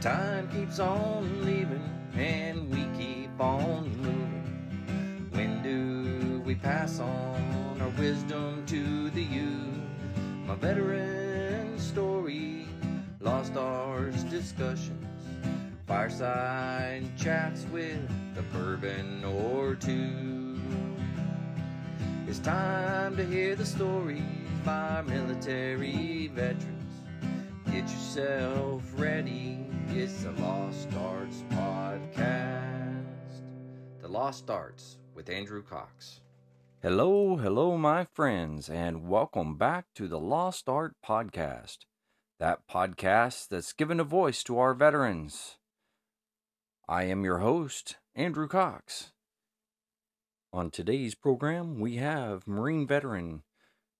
Time keeps on leaving and we keep on moving. When do we pass on our wisdom to the youth? My veteran story, lost arts discussions, fireside chats with a bourbon or two. It's time to hear the stories by military veterans. Get yourself ready. It's the Lost Arts Podcast. The Lost Arts with Andrew Cox. Hello, hello, my friends, and welcome back to the Lost Art Podcast. That podcast that's given a voice to our veterans. I am your host, Andrew Cox. On today's program, we have Marine veteran,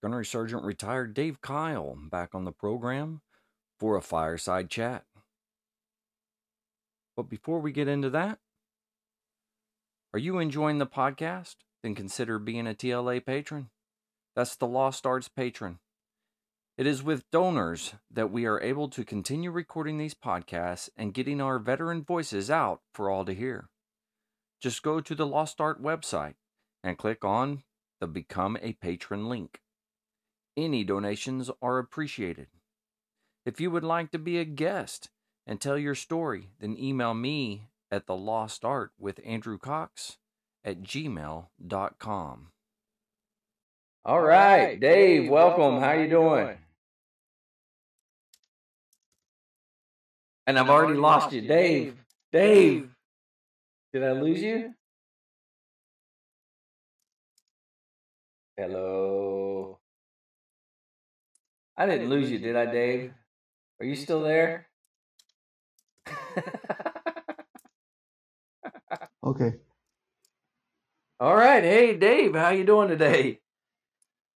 Gunnery Sergeant retired Dave Kile back on the program for a fireside chat. But before we get into that, are you enjoying the podcast? Then consider being a TLA patron. That's the Lost Arts patron. It is with donors that we are able to continue recording these podcasts and getting our veteran voices out for all to hear. Just go to the Lost Art website and click on the Become a Patron link. Any donations are appreciated. If you would like to be a guest and tell your story, then email me at the lost art with Andrew Cox at gmail.com. All right, Dave, welcome. How you doing? And I've already lost you, Dave. Dave, did I lose you? Hello. I didn't lose you, did I, Dave? Are you still there? Okay. All right. Hey, Dave, how you doing today?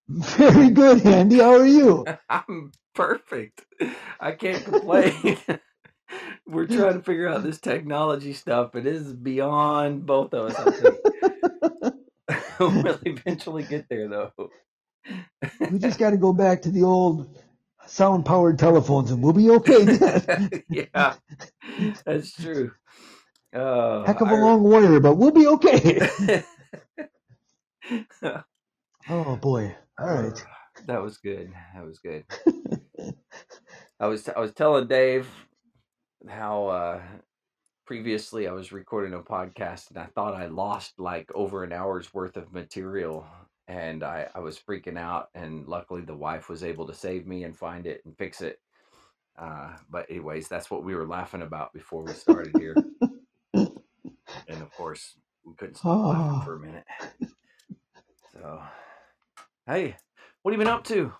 Very good, Andy. How are you? I'm perfect. I can't complain. We're trying to figure out this technology stuff. It is beyond both of us, I think. we'll eventually get there, though. We just got to go back to the old sound powered telephones and we'll be okay then. yeah, that's true. Uh, Heck of a I- long wire, but we'll be okay. Oh, boy. All right. That was good. That was good. I was I was telling Dave how uh previously I was recording a podcast and I thought I lost like over an hour's worth of material and I I was freaking out and luckily the wife was able to save me and find it and fix it. Uh but anyways, that's what we were laughing about before we started here. and of course, we couldn't stop laughing Oh. for a minute. So, hey, what have you been up to?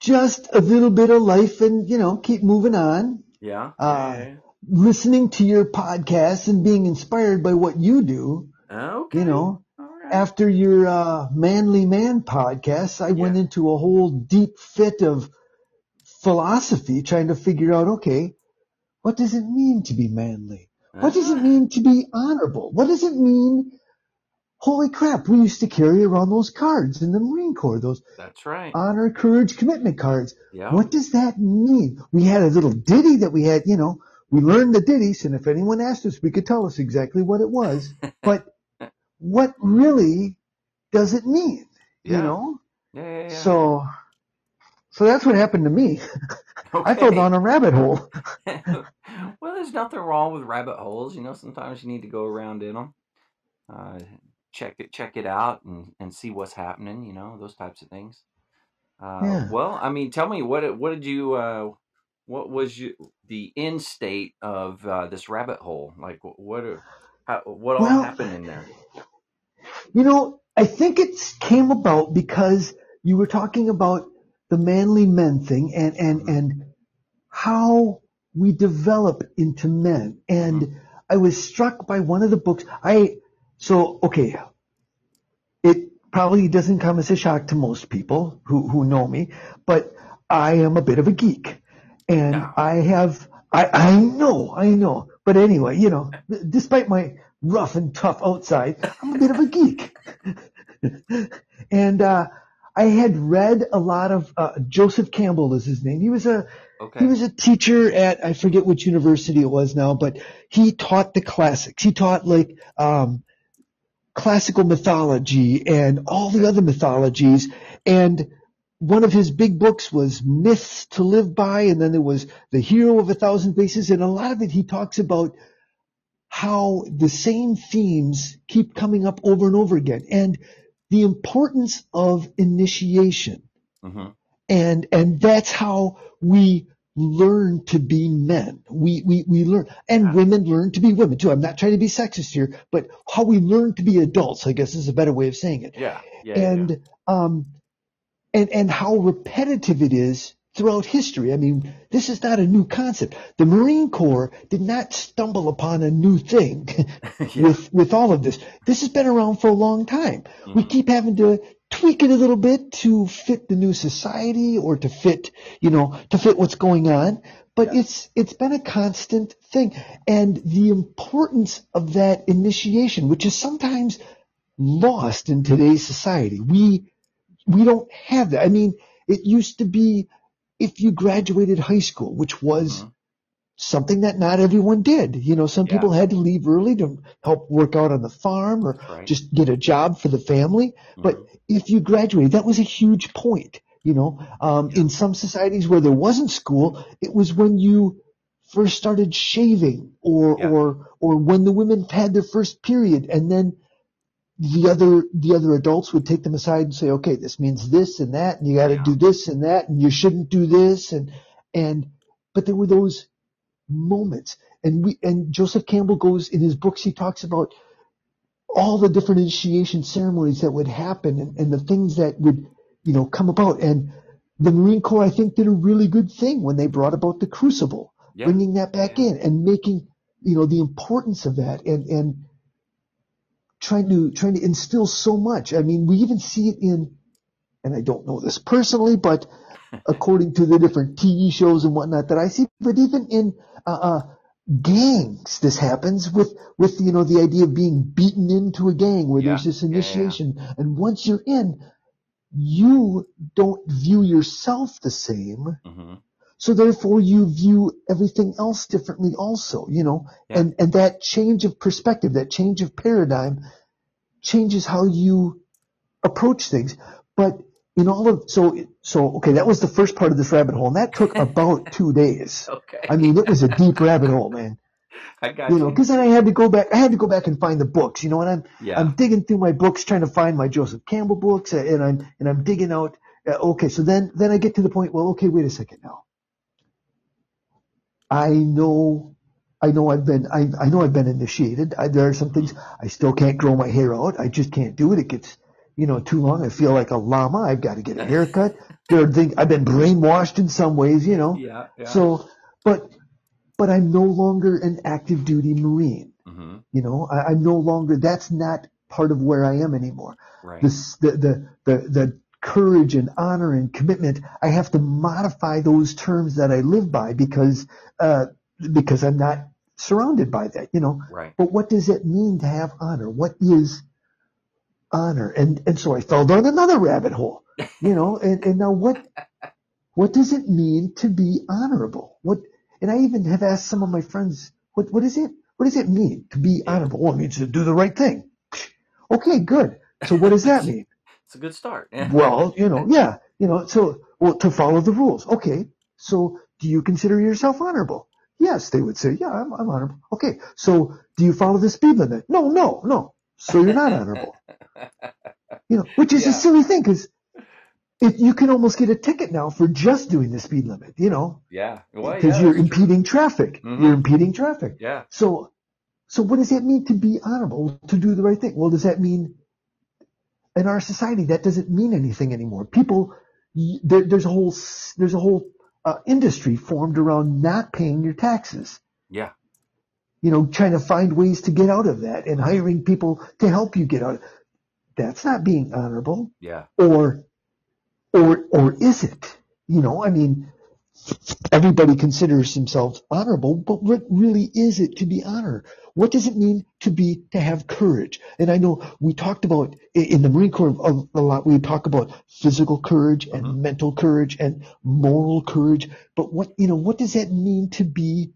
Just a little bit of life and, you know, keep moving on. Yeah. Uh, yeah, Listening to your podcast and being inspired by what you do. okay. You know, All right. After your uh, Manly Man podcast, I went into a whole deep fit of philosophy trying to figure out, okay, what does it mean to be manly? What does it Ah, mean to be honorable? What does it mean? Holy crap, we used to carry around those cards in the Marine Corps, those That's right. honor, courage, commitment cards. yeah. What does that mean? We had a little ditty that we had, you know, we learned the ditties, and if anyone asked us, we could tell us exactly what it was. But what really does it mean? You know? Yeah, yeah, yeah. So, so that's what happened to me. I fell down a rabbit hole. well, there's nothing wrong with rabbit holes. You know, sometimes you need to go around in them, uh, check it, check it out, and and see what's happening. You know, those types of things. Uh, Yeah. Well, I mean, tell me what what did you uh, what was you the end state of uh, this rabbit hole? Like, wh- what are- how, what all Well- happened in there? You know, I think it came about because you were talking about the manly men thing and, and, mm-hmm. and how we develop into men. And mm-hmm. I was struck by one of the books. I, so, okay. It probably doesn't come as a shock to most people who, who know me, but I am a bit of a geek and Yeah. I have, I, I know, I know. But anyway, you know, despite my rough and tough outside, I'm a bit of a geek. and, uh, I had read a lot of uh, Joseph Campbell is his name. He was a Okay. he was a teacher at I forget which university it was now, but he taught the classics. He taught like um, classical mythology and all the other mythologies. And one of his big books was Myths to Live By, and then there was The Hero of a Thousand Faces, and a lot of it he talks about how the same themes keep coming up over and over again, and the importance of initiation hmm and and that's how we learn to be men. We we we learn, and Yeah. women learn to be women too. I'm not trying to be sexist here, but how we learn to be adults, I guess, is a better way of saying it. Yeah. Yeah. yeah, and um, and and how repetitive it is throughout history. I mean, this is not a new concept. The Marine Corps did not stumble upon a new thing yeah. with with all of this. This has been around for a long time. We Mhm. keep having to tweak it a little bit to fit the new society or to fit, you know, to fit what's going on. But Yeah. it's it's been a constant thing, and the importance of that initiation, which is sometimes lost in today's society. We we don't have that. I mean, it used to be if you graduated high school, which was Mhm. something that not everyone did. You know, some Yeah. people had to leave early to help work out on the farm or Right. just get a job for the family. But Mhm. if you graduated, that was a huge point. You know, um, Yeah. in some societies where there wasn't school, it was when you first started shaving or, Yeah. or, or when the women had their first period and then the other, the other adults would take them aside and say, okay, this means this and that and you got to Yeah. do this and that and you shouldn't do this. And, and, but there were those moments and we, and Joseph Campbell goes in his books, he talks about all the different initiation ceremonies that would happen and, and the things that would, you know, come about. And the Marine Corps, I think, did a really good thing when they brought about the crucible, Yeah. bringing that back Yeah. in and making, you know, the importance of that and, and trying to, trying to instill so much. I mean, we even see it in, and I don't know this personally, but according to the different TV shows and whatnot that I see, but even in, uh, uh, gangs, this happens with, with, you know, the idea of being beaten into a gang where Yeah. there's this Yeah, yeah, yeah. initiation. And once you're in, you don't view yourself the same. Mhm. So therefore you view everything else differently also, you know, Yeah. and, and that change of perspective, that change of paradigm changes how you approach things. But in all of, so, so, okay, that was the first part of this rabbit hole and that took about two days. Okay. I mean, it was a deep rabbit hole, man. I got You you. know, cause then I had to go back, I had to go back and find the books, you know, and I'm, yeah. I'm digging through my books trying to find my Joseph Campbell books and I'm, and I'm digging out, uh, okay, so then, then I get to the point, well, okay, wait a second now. I know, I know I've been, I, I know I've been initiated. I, there are some things I still can't grow my hair out. I just can't do it. It gets, you know, too long. I feel like a llama. I've got to get a haircut. There are things, I've been brainwashed in some ways, you know. yeah. Yeah. So, but, but I'm no longer an active duty Marine. hmm You know, I, I'm no longer, that's not part of where I am anymore. Right. This, the, the, the, the courage and honor and commitment, I have to modify those terms that I live by because, uh, because I'm not surrounded by that, you know. right. But what does it mean to have honor? What is honor? And, and so I fell down another rabbit hole, you know, and, and now what, what does it mean to be honorable? What, and I even have asked some of my friends, what, what is it, what does it mean to be honorable? Well, it means to do the right thing. Okay, good. So what does that mean? It's a good start. Well, you know, yeah, you know, so, well, to follow the rules. Okay. So do you consider yourself honorable? Yes, they would say, yeah, I'm, I'm honorable. Okay. So do you follow the speed limit? No, no, no. So you're not honorable. You know, which is Yeah. a silly thing because if you can almost get a ticket now for just doing the speed limit, you know, yeah. Well, because yeah, you're that's true. impeding traffic. Mhm. You're impeding traffic. Yeah. So, so what does that mean to be honorable, to do the right thing? Well, does that mean in our society that doesn't mean anything anymore? People, there, there's a whole, there's a whole uh, industry formed around not paying your taxes. Yeah. You know, trying to find ways to get out of that and hiring people to help you get out. That's not being honorable Yeah. or or or is it? You know, I mean, everybody considers themselves honorable, but what really is it to be honor? What does it mean to be, to have courage? And I know we talked about in the Marine Corps a, lot, we talk about physical courage and mm-hmm. mental courage and moral courage. But what, you know, what does that mean to be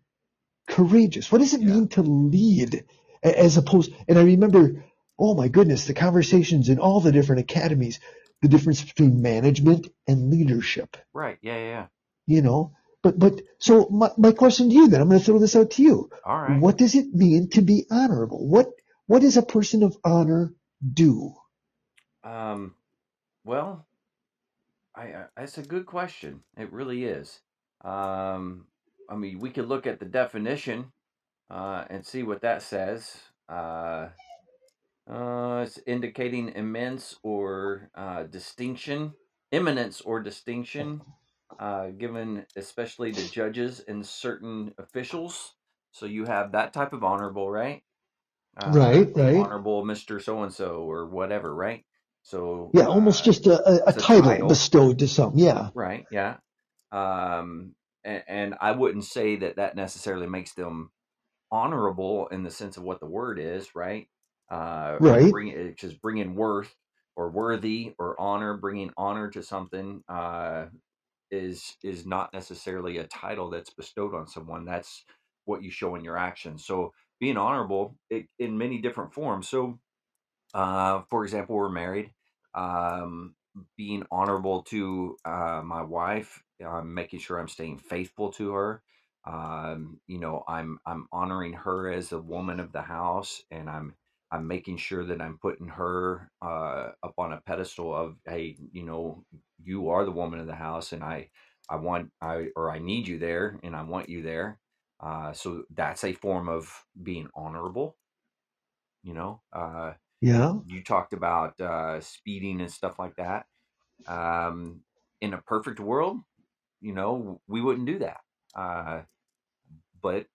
courageous? What does it yeah. mean to lead as opposed, and I remember, oh my goodness, the conversations in all the different academies, the difference between management and leadership. Right. Yeah. Yeah. You know, but, but, so my, my question to you then, I'm going to throw this out to you. All right. What does it mean to be honorable? What, what does a person of honor do? Um, well, I, uh, that's a good question. It really is. Um, I mean, we could look at the definition uh, and see what that says. Uh, uh, it's indicating immense or uh, distinction, eminence or distinction, uh, given especially to judges and certain officials. So you have that type of honorable, right? Uh, right, right. Honorable Mister So and So or whatever, right? So yeah, almost uh, just a, a, a title, title, bestowed to some. Yeah, right. Yeah. Um, and, and I wouldn't say that that necessarily makes them honorable in the sense of what the word is, right? Uh, right. Bring it just bringing worth or worthy or honor, bringing honor to something. Uh, is is not necessarily a title that's bestowed on someone. That's what you show in your actions. So being honorable it, in many different forms. So, uh, for example, we're married. Um, being honorable to uh, my wife, uh, making sure I'm staying faithful to her. Um, you know, I'm I'm honoring her as a woman of the house, and I'm I'm making sure that I'm putting her uh, up on a pedestal of, hey, you know, you are the woman of the house, and I, I want, I or I need you there, and I want you there. Uh, so that's a form of being honorable. You know, uh, yeah. You talked about uh, speeding and stuff like that. Um, in a perfect world, you know, we wouldn't do that. Uh, but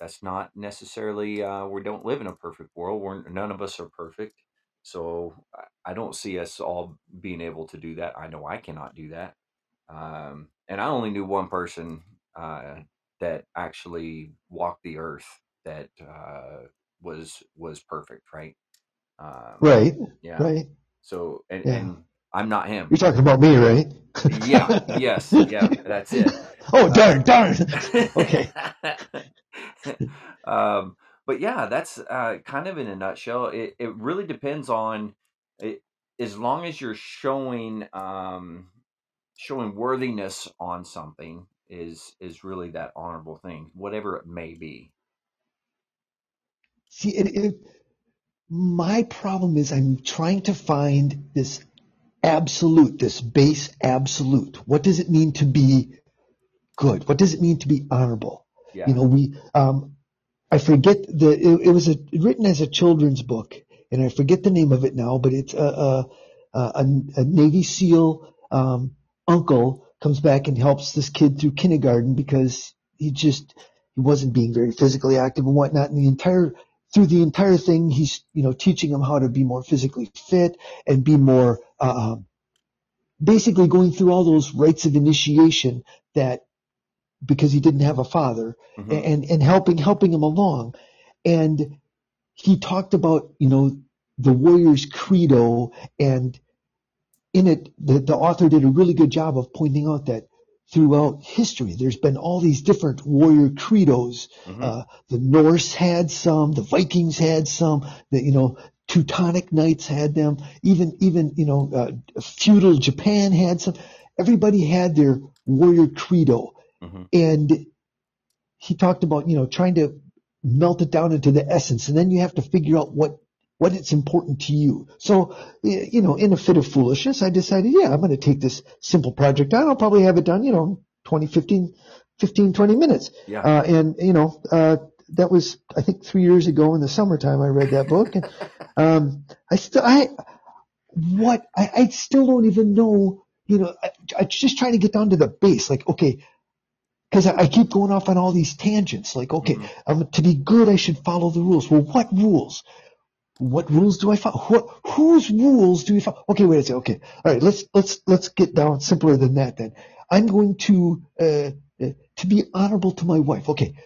that's not necessarily uh, we don't live in a perfect world we're none of us are perfect so i don't see us all being able to do that i know i cannot do that um, and i only knew one person uh, that actually walked the earth that uh, was was perfect right? Um, right yeah right. so and, yeah. and i'm not him. You're talking about me right? Yeah yes yeah that's it. Oh darn darn. Okay um, but yeah, that's uh, kind of in a nutshell. It, it really depends on it, as long as you're showing um, showing worthiness on something is is really that honorable thing, whatever it may be. See, it, it, my problem is I'm trying to find this absolute, this base absolute. What does it mean to be good? What does it mean to be honorable? Yeah. You know, we, um, I forget the, it, it was a, written as a children's book, and I forget the name of it now, but it's a, a, a, a Navy SEAL um, uncle comes back and helps this kid through kindergarten because he just he wasn't being very physically active and whatnot. And the entire through the entire thing, he's you know teaching him how to be more physically fit and be more uh, um, basically going through all those rites of initiation that because he didn't have a father mm-hmm. and, and helping, helping him along. And he talked about, you know, the warrior's credo and in it, the, the author did a really good job of pointing out that throughout history, there's been all these different warrior credos. Mm-hmm. Uh, the Norse had some, the Vikings had some, the, you know, Teutonic Knights had them, even, even, you know, uh, feudal Japan had some. Everybody had their warrior credo. Mm-hmm. And he talked about, you know, trying to melt it down into the essence. And then you have to figure out what, what it's important to you. So, you know, in a fit of foolishness, I decided, yeah, I'm going to take this simple project on. I'll probably have it done, you know, 20, 15, 15, 20 minutes. Yeah. Uh, and, you know, uh, that was, I think three years ago in the summertime, I read that book. And, um, I still, I, what, I, I still don't even know, you know, I, I'm just trying to get down to the base. Like, okay, because I, I, keep going off on all these tangents. Like, okay, mm-hmm. um, to be good, I should follow the rules. Well, what rules? What rules do I follow? What, whose rules do we follow? Okay, wait a second. Okay, all right. Let's let's let's get down simpler than that. Then I'm going to uh, uh, to be honorable to my wife. Okay,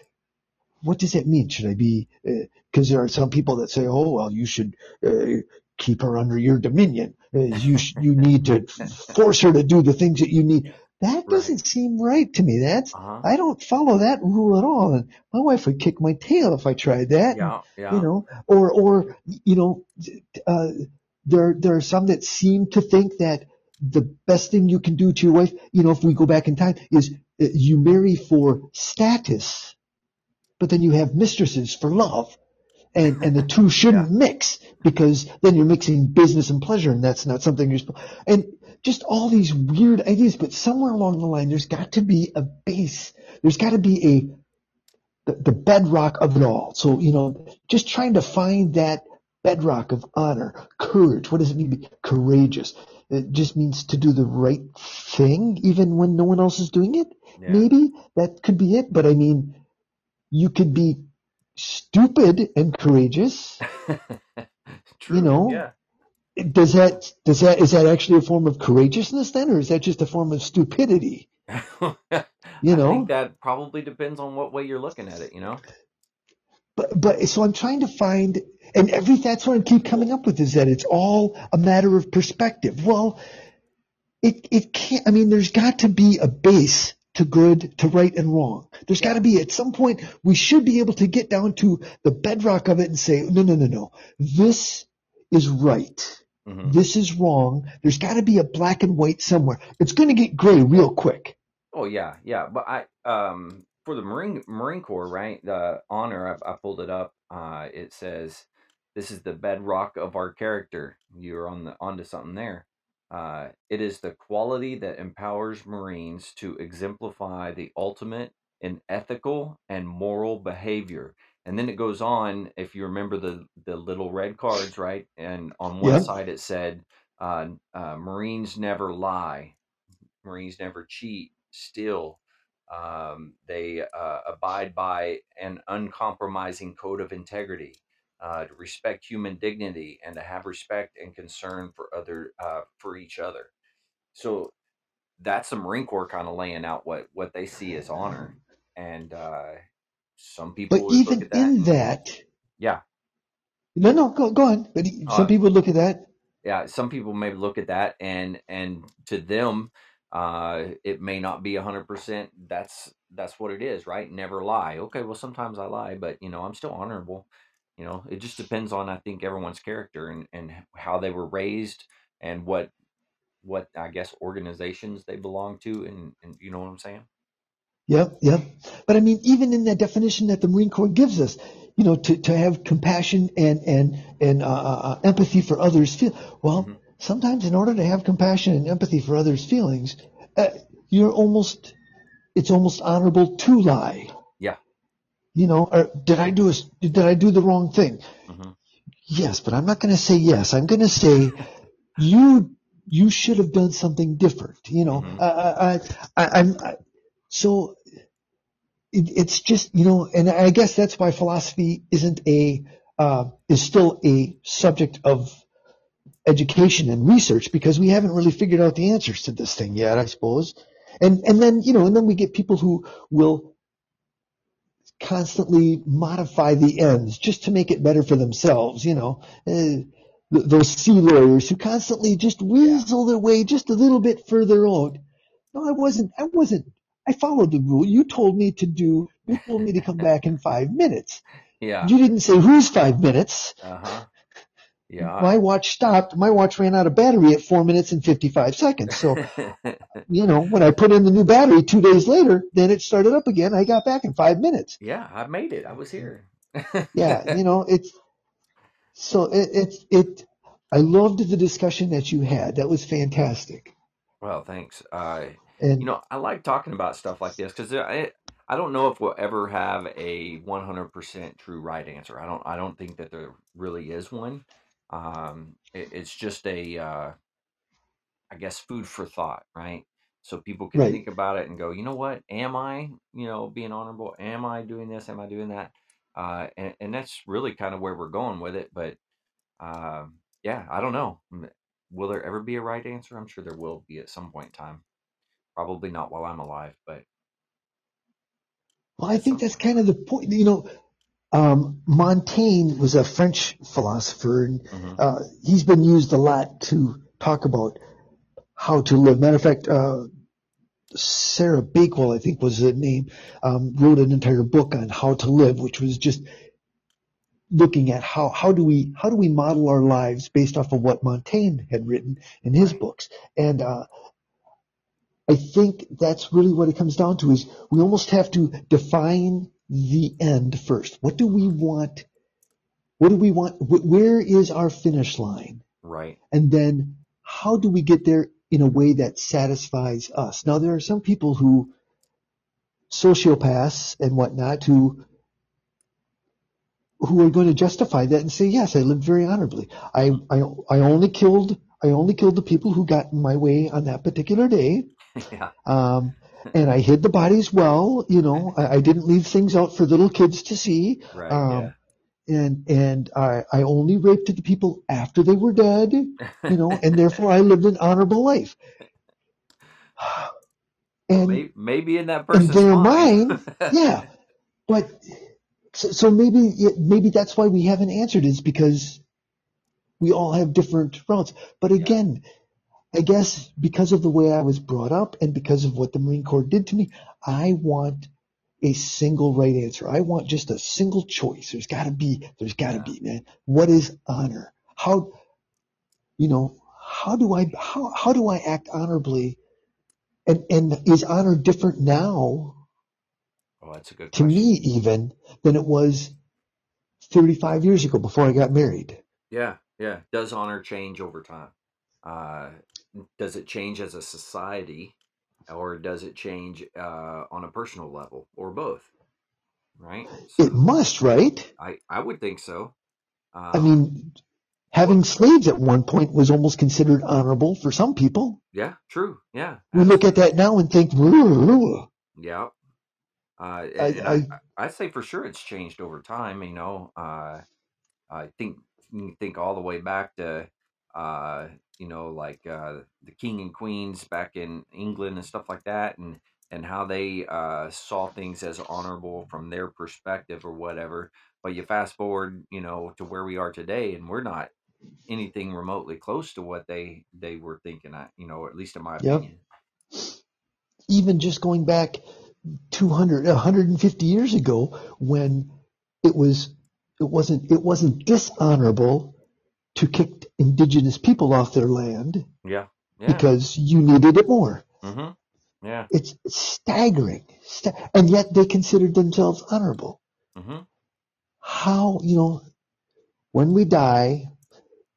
what does that mean? Should I be? Because uh, there are some people that say, "Oh, well, you should uh, keep her under your dominion. Uh, you sh- you need to force her to do the things that you need." That doesn't right. seem right to me. That's uh-huh. I don't follow that rule at all. And my wife would kick my tail if I tried that. Yeah, and, yeah. You know, or or you know, uh, there there are some that seem to think that the best thing you can do to your wife, you know, if we go back in time, is uh, you marry for status, but then you have mistresses for love. And, and the two shouldn't yeah. mix because then you're mixing business and pleasure and that's not something you're and just all these weird ideas, but somewhere along the line, there's got to be a base. There's got to be a, the, the bedrock of it all. So, you know, just trying to find that bedrock of honor, courage. What does it mean to be courageous? It just means to do the right thing, even when no one else is doing it. Yeah. Maybe that could be it. But I mean, you could be stupid and courageous. True. You know, yeah. Does that does that is that actually a form of courageousness then, or is that just a form of stupidity? you know, I think that probably depends on what way you're looking at it. You know. But but so I'm trying to find, and every that's what I keep coming up with is that it's all a matter of perspective. Well, it it can't. I mean, there's got to be a base to good, to right and wrong. There's got to be at some point we should be able to get down to the bedrock of it and say, no, no, no, no. This is right. Mm-hmm. This is wrong. There's got to be a black and white somewhere. It's going to get gray real quick. Oh yeah, yeah. But I um for the Marine Marine Corps, right? The honor, I, I pulled it up. Uh, it says this is the bedrock of our character. You're on the onto something there. Uh, it is the quality that empowers Marines to exemplify the ultimate in ethical and moral behavior. And then it goes on. If you remember the the little red cards, right? And on one side it said, uh, uh, "Marines never lie. Marines never cheat, still um, they uh, abide by an uncompromising code of integrity, uh, to respect human dignity, and to have respect and concern for other uh, for each other. So that's the Marine Corps kind of laying out what what they see as honor, and uh, some people. But even that in that, yeah. No, no, go go on. But some uh, people look at that. Yeah, some people may look at that, and and to them, uh, it may not be a hundred percent. That's that's what it is, right? Never lie. Okay, well sometimes I lie, but you know I'm still honorable. You know, it just depends on I think everyone's character and and how they were raised and what what I guess organizations they belong to, and and you know what I'm saying. Yep, yeah. But I mean, even in that definition that the Marine Corps gives us, you know, to, to have compassion and and and uh, uh, uh empathy for others feel well. Mm-hmm sometimes in order to have compassion and empathy for others' feelings, uh, you're almost, it's almost honorable to lie. Yeah. You know, or did I do a, did I do the wrong thing? Mm-hmm. Yes, but I'm not going to say yes. I'm going to say you, you should have done something different. You know, mm-hmm. I, I, am so it, it's just, you know, and I guess that's why philosophy isn't a, uh, is still a subject of education and research because we haven't really figured out the answers to this thing yet, I suppose. And and then you know, and then we get people who will constantly modify the ends just to make it better for themselves. You know, uh, those sea lawyers who constantly just weasel their way just a little bit further out. No, I wasn't. I wasn't. I followed the rule. You told me to do. You told me to come back in five minutes. Yeah. You didn't say who's five minutes. Uh huh. Yeah. My watch stopped. My watch ran out of battery at four minutes and 55 seconds. So, you know, when I put in the new battery two days later, then it started up again. I got back in five minutes. Yeah, I made it. I was here. yeah, you know, it's so it, it, it, I loved the discussion that you had. That was fantastic. Well, thanks. Uh, and, you know, I like talking about stuff like this because I, I don't know if we'll ever have a 100% true right answer. I don't, I don't think that there really is one. Um, it, it's just a, uh, I guess, food for thought, right? So people can right. think about it and go, you know what? Am I, you know, being honorable? Am I doing this? Am I doing that? Uh, and, and that's really kind of where we're going with it. But uh, yeah, I don't know. Will there ever be a right answer? I'm sure there will be at some point in time. Probably not while I'm alive, but Well, I think that's kind of the point. You know, um, Montaigne was a French philosopher, and Mhm. uh, he's been used a lot to talk about how to live. Matter of fact, uh, Sarah Bakewell, I think was the name, um, wrote an entire book on how to live, which was just looking at how how do we how do we model our lives based off of what Montaigne had written in his books, and uh, I think that's really what it comes down to is we almost have to define the end first. What do we want? What do we want? wh- Where is our finish line? Right. And then how do we get there in a way that satisfies us? Now, there are some people who, sociopaths and whatnot, who who are going to justify that and say, yes, I lived very honorably. I, I, I only killed, I only killed the people who got in my way on that particular day. yeah. Um, and I hid the bodies well, you know, I, I didn't leave things out for little kids to see. Right. Um, and, and I, I only raped the people after they were dead, you know, and therefore I lived an honorable life. And maybe, maybe in that in person's their mind. mind, yeah, but so, so maybe maybe that's why we haven't answered is because we all have different routes. But Yeah. I guess because of the way I was brought up and because of what the Marine Corps did to me, I want a single right answer. I want just a single choice. There's got to be, there's got to Yeah. be, man. What is honor? How, you know, how do I, how, how do I act honorably? And, and is honor different now Oh, that's a good to question. me even than it was 35 years ago before I got married? Yeah, yeah. Does honor change over time? Uh, does it change as a society, or does it change uh, on a personal level, or both? Right. It must, right? I I would think so. Um, I mean, having slaves at one point was almost considered honorable for some people. yeah, true. Yeah, We look at that now and think, Yeah. Uh, I, I, I, I say for sure it's changed over time. You know, uh, I think you think all the way back to, uh, you know, like uh, the king and queens back in England and stuff like that, and and how they uh, saw things as honorable from their perspective or whatever. But you fast forward, you know, to where we are today, and we're not anything remotely close to what they they were thinking. At, you know, at least in my yep. opinion. Even just going back 200, 150 years ago when it was, it wasn't, it wasn't dishonorable to kick indigenous people off their land Yeah. Yeah. because you needed it more. Mm-hmm. Yeah. It's staggering. Sta- and yet they considered themselves honorable. Mm-hmm. How, you know, when we die,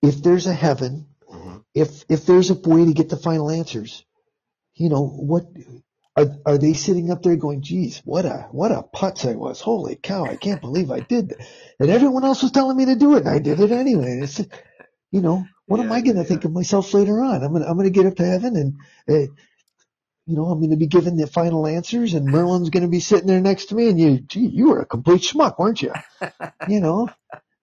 if there's a heaven, Mm-hmm. if, if there's a way to get the final answers, you know, what, are, are they sitting up there going, geez, what a, what a putz I was. Holy cow. I can't believe I did that. And everyone else was telling me to do it and I did it anyway. You know, what am I going to Yeah. think of myself later on? I'm going to, I'm going to get up to heaven and, uh, you know, I'm going to be given the final answers and Merlin's going to be sitting there next to me and you, gee, you were a complete schmuck, weren't you? You know,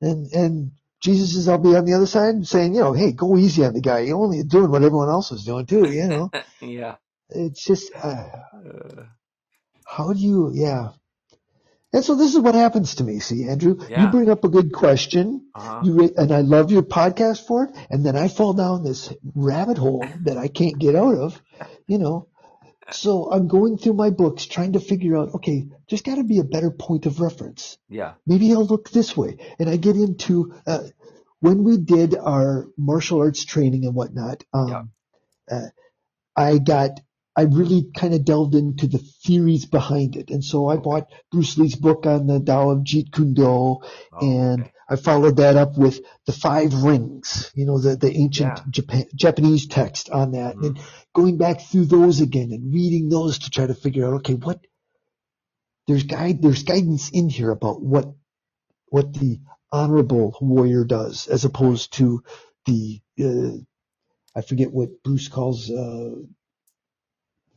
and, and Jesus is, I'll be on the other side saying, you know, hey, go easy on the guy. You're only doing what everyone else is doing too, you know, yeah. it's just, uh, Uh, how do you, yeah. And so this is what happens to me. See, Andrew, you bring up a good question. Uh-huh. You and I love your podcast for it. And then I fall down this rabbit hole that I can't get out of, you know. So I'm going through my books trying to figure out, okay, there's got to be a better point of reference. Yeah. Maybe I'll look this way. And I get into, uh, when we did our martial arts training and whatnot, Yeah. um, uh, I got, I really kind of delved into the theories behind it. And so I bought Bruce Lee's book on the Tao of Jeet Kune Do Oh, and okay. I followed that up with the five rings, you know, the, the ancient Yeah. Japan, Japanese text on that hmm and going back through those again and reading those to try to figure out, okay, what, there's guide, there's guidance in here about what, what the honorable warrior does as opposed to the, uh, I forget what Bruce calls, uh,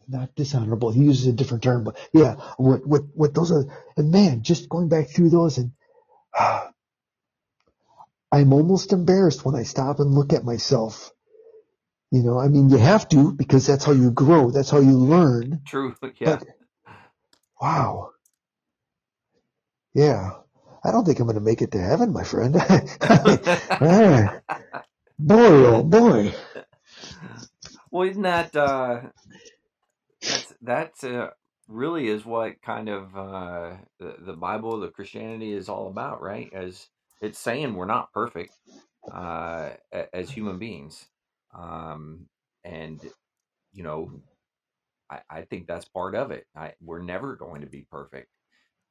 not dishonorable. He uses a different term, but yeah, what, what, what those are, and man, just going back through those and, I'm almost embarrassed when I stop and look at myself. You know, I mean, you have to because that's how you grow. That's how you learn. True. Yeah. But wow, Yeah. I don't think I'm going to make it to heaven, my friend. Ah, boy, oh boy. Well, isn't that uh, that's that's uh, really is what kind of uh, the, the Bible, the Christianity is all about, right? As it's saying we're not perfect uh, a- as human beings, um, and you know, I, I think that's part of it. I, we're never going to be perfect,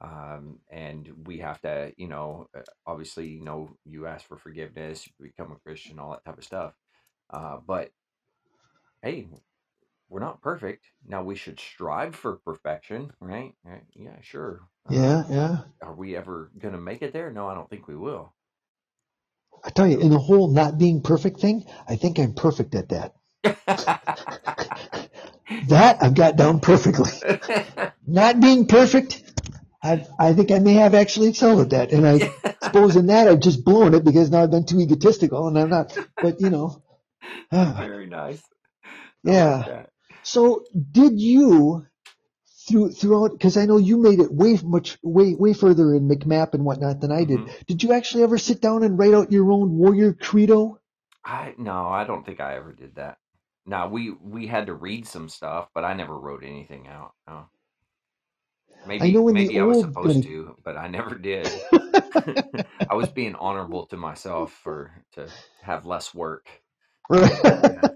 um, and we have to, you know, uh, obviously, you know, you ask for forgiveness, you become a Christian, all that type of stuff. Uh, but hey, we're not perfect. Now we should strive for perfection, right? Right? Yeah, sure. Uh, Yeah, yeah. are we ever going to make it there? No, I don't think we will. I tell you, in the whole not being perfect thing, I think I'm perfect at that. That I've got down perfectly. Not being perfect, I I think I may have actually excelled at that. And I suppose in that I've just blown it because now I've been too egotistical and I'm not. But you know, Very nice. Like yeah. that. So did you through throughout? Because I know you made it way much way way further in MCMAP and whatnot than I did. hmm Did you actually ever sit down and write out your own warrior credo? I no, I don't think I ever did that. Now we we had to read some stuff, but I never wrote anything out. No. I Maybe know in the maybe I was old supposed to, but I never did. I was being honorable to myself for to have less work. Yeah,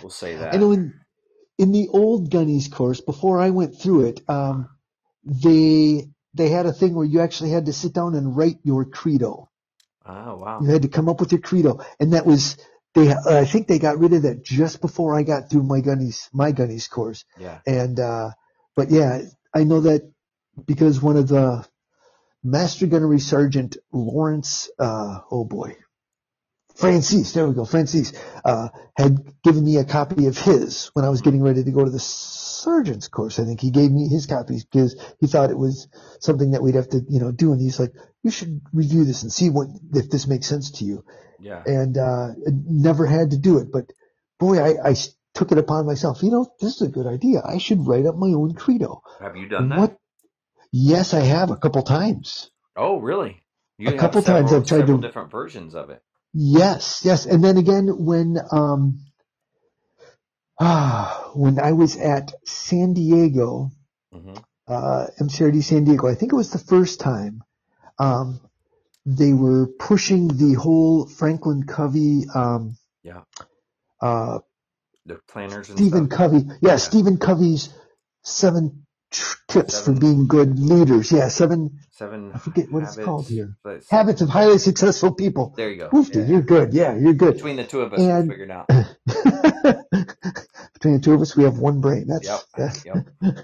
we'll say I know that. in in the old Gunnies course before I went through it, um, they they had a thing where you actually had to sit down and write your credo. Oh wow! You had to come up with your credo, and that was they. Uh, I think they got rid of that just before I got through my Gunnies my Gunnies course. Yeah. And uh, but yeah, I know that because one of the Master Gunnery Sergeant Lawrence, uh, oh boy, Francis, there we go, Francis, uh, had given me a copy of his when I was getting ready to go to the sergeant's course. I think he gave me his copies because he thought it was something that we'd have to, you know, do. And he's like, you should review this and see what, if this makes sense to you. Yeah. And, uh, I never had to do it, but boy, I took it upon myself. You know, this is a good idea. I should write up my own credo. Have you done that? what, yes, I have a couple times. Oh, really? A You have couple times I've tried to, different versions of it. Yes, yes. And then again, when, um, Ah, when I was at San Diego, hmm uh, MCRD San Diego, I think it was the first time, um, they were pushing the whole Franklin Covey, um, Yeah. uh, The planners and Stephen. Covey, yeah, Yeah. Stephen Covey's seven tips for being good leaders. Yeah, seven, seven I forget what it's called here. Habits of highly successful people. there you go. Yeah. you're good. Yeah, you're good. Between the two of us, And figure it out. between the two of us, we have one brain. Yep. That's, that's, Yep.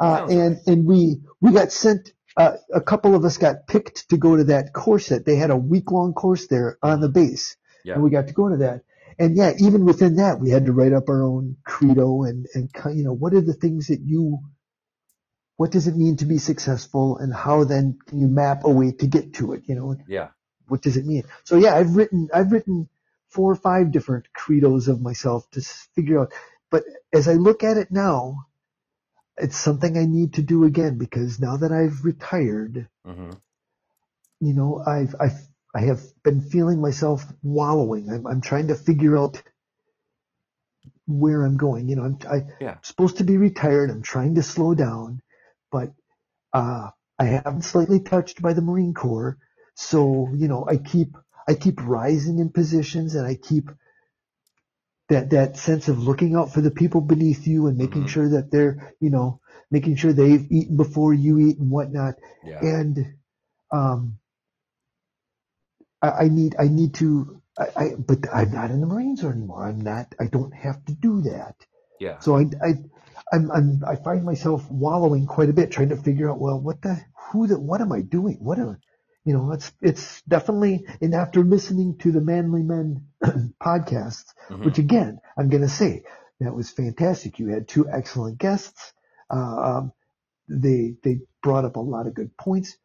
Uh, and right. and we we got sent. Uh, a couple of us got picked to go to that course. That they had a week long course there on the hmm base, Yeah. and we got to go to that. And yeah, even within that, we had to write up our own credo and and you know what are the things that you what does it mean to be successful, and how then can you map a way to get to it? You know, Yeah. what does it mean? So yeah, I've written I've written four or five different credos of myself to figure out. But as I look at it now, it's something I need to do again because now that I've retired, hmm you know, I've I've I have been feeling myself wallowing. I'm I'm trying to figure out where I'm going. You know, I'm I, Yeah. supposed to be retired. I'm trying to slow down, but uh, I am slightly touched by the Marine Corps. So you know, I keep I keep rising in positions, and I keep that that sense of looking out for the people beneath you and making hmm sure that they're you know making sure they've eaten before you eat and whatnot. Yeah. And um, I, I need I need to I, I but I'm not in the Marines anymore. I'm not. I don't have to do that. Yeah. So I I I'm, I'm I find myself wallowing quite a bit trying to figure out well what the who the what am I doing? What am you know? It's it's definitely and after listening to the Manly Men podcasts, hmm which again I'm going to say that was fantastic. You had two excellent guests. Uh, um, they they brought up a lot of good points.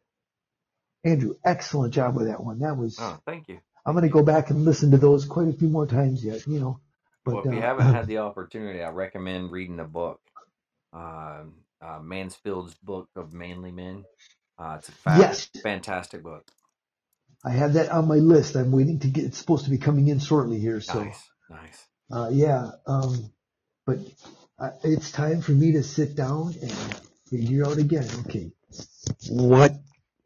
Andrew, excellent job with that one. That was Oh, thank you. I'm going to go back and listen to those quite a few more times yet. You know, Well, but if you uh, haven't had the opportunity, I recommend reading the book, um, uh, Mansfield's book of Manly Men. Uh, it's a Yes. fantastic book. I have that on my list. I'm waiting to get. It's supposed to be coming in shortly here. So, Nice, nice. uh, yeah. Um, but uh, it's time for me to sit down and figure out again. Okay, what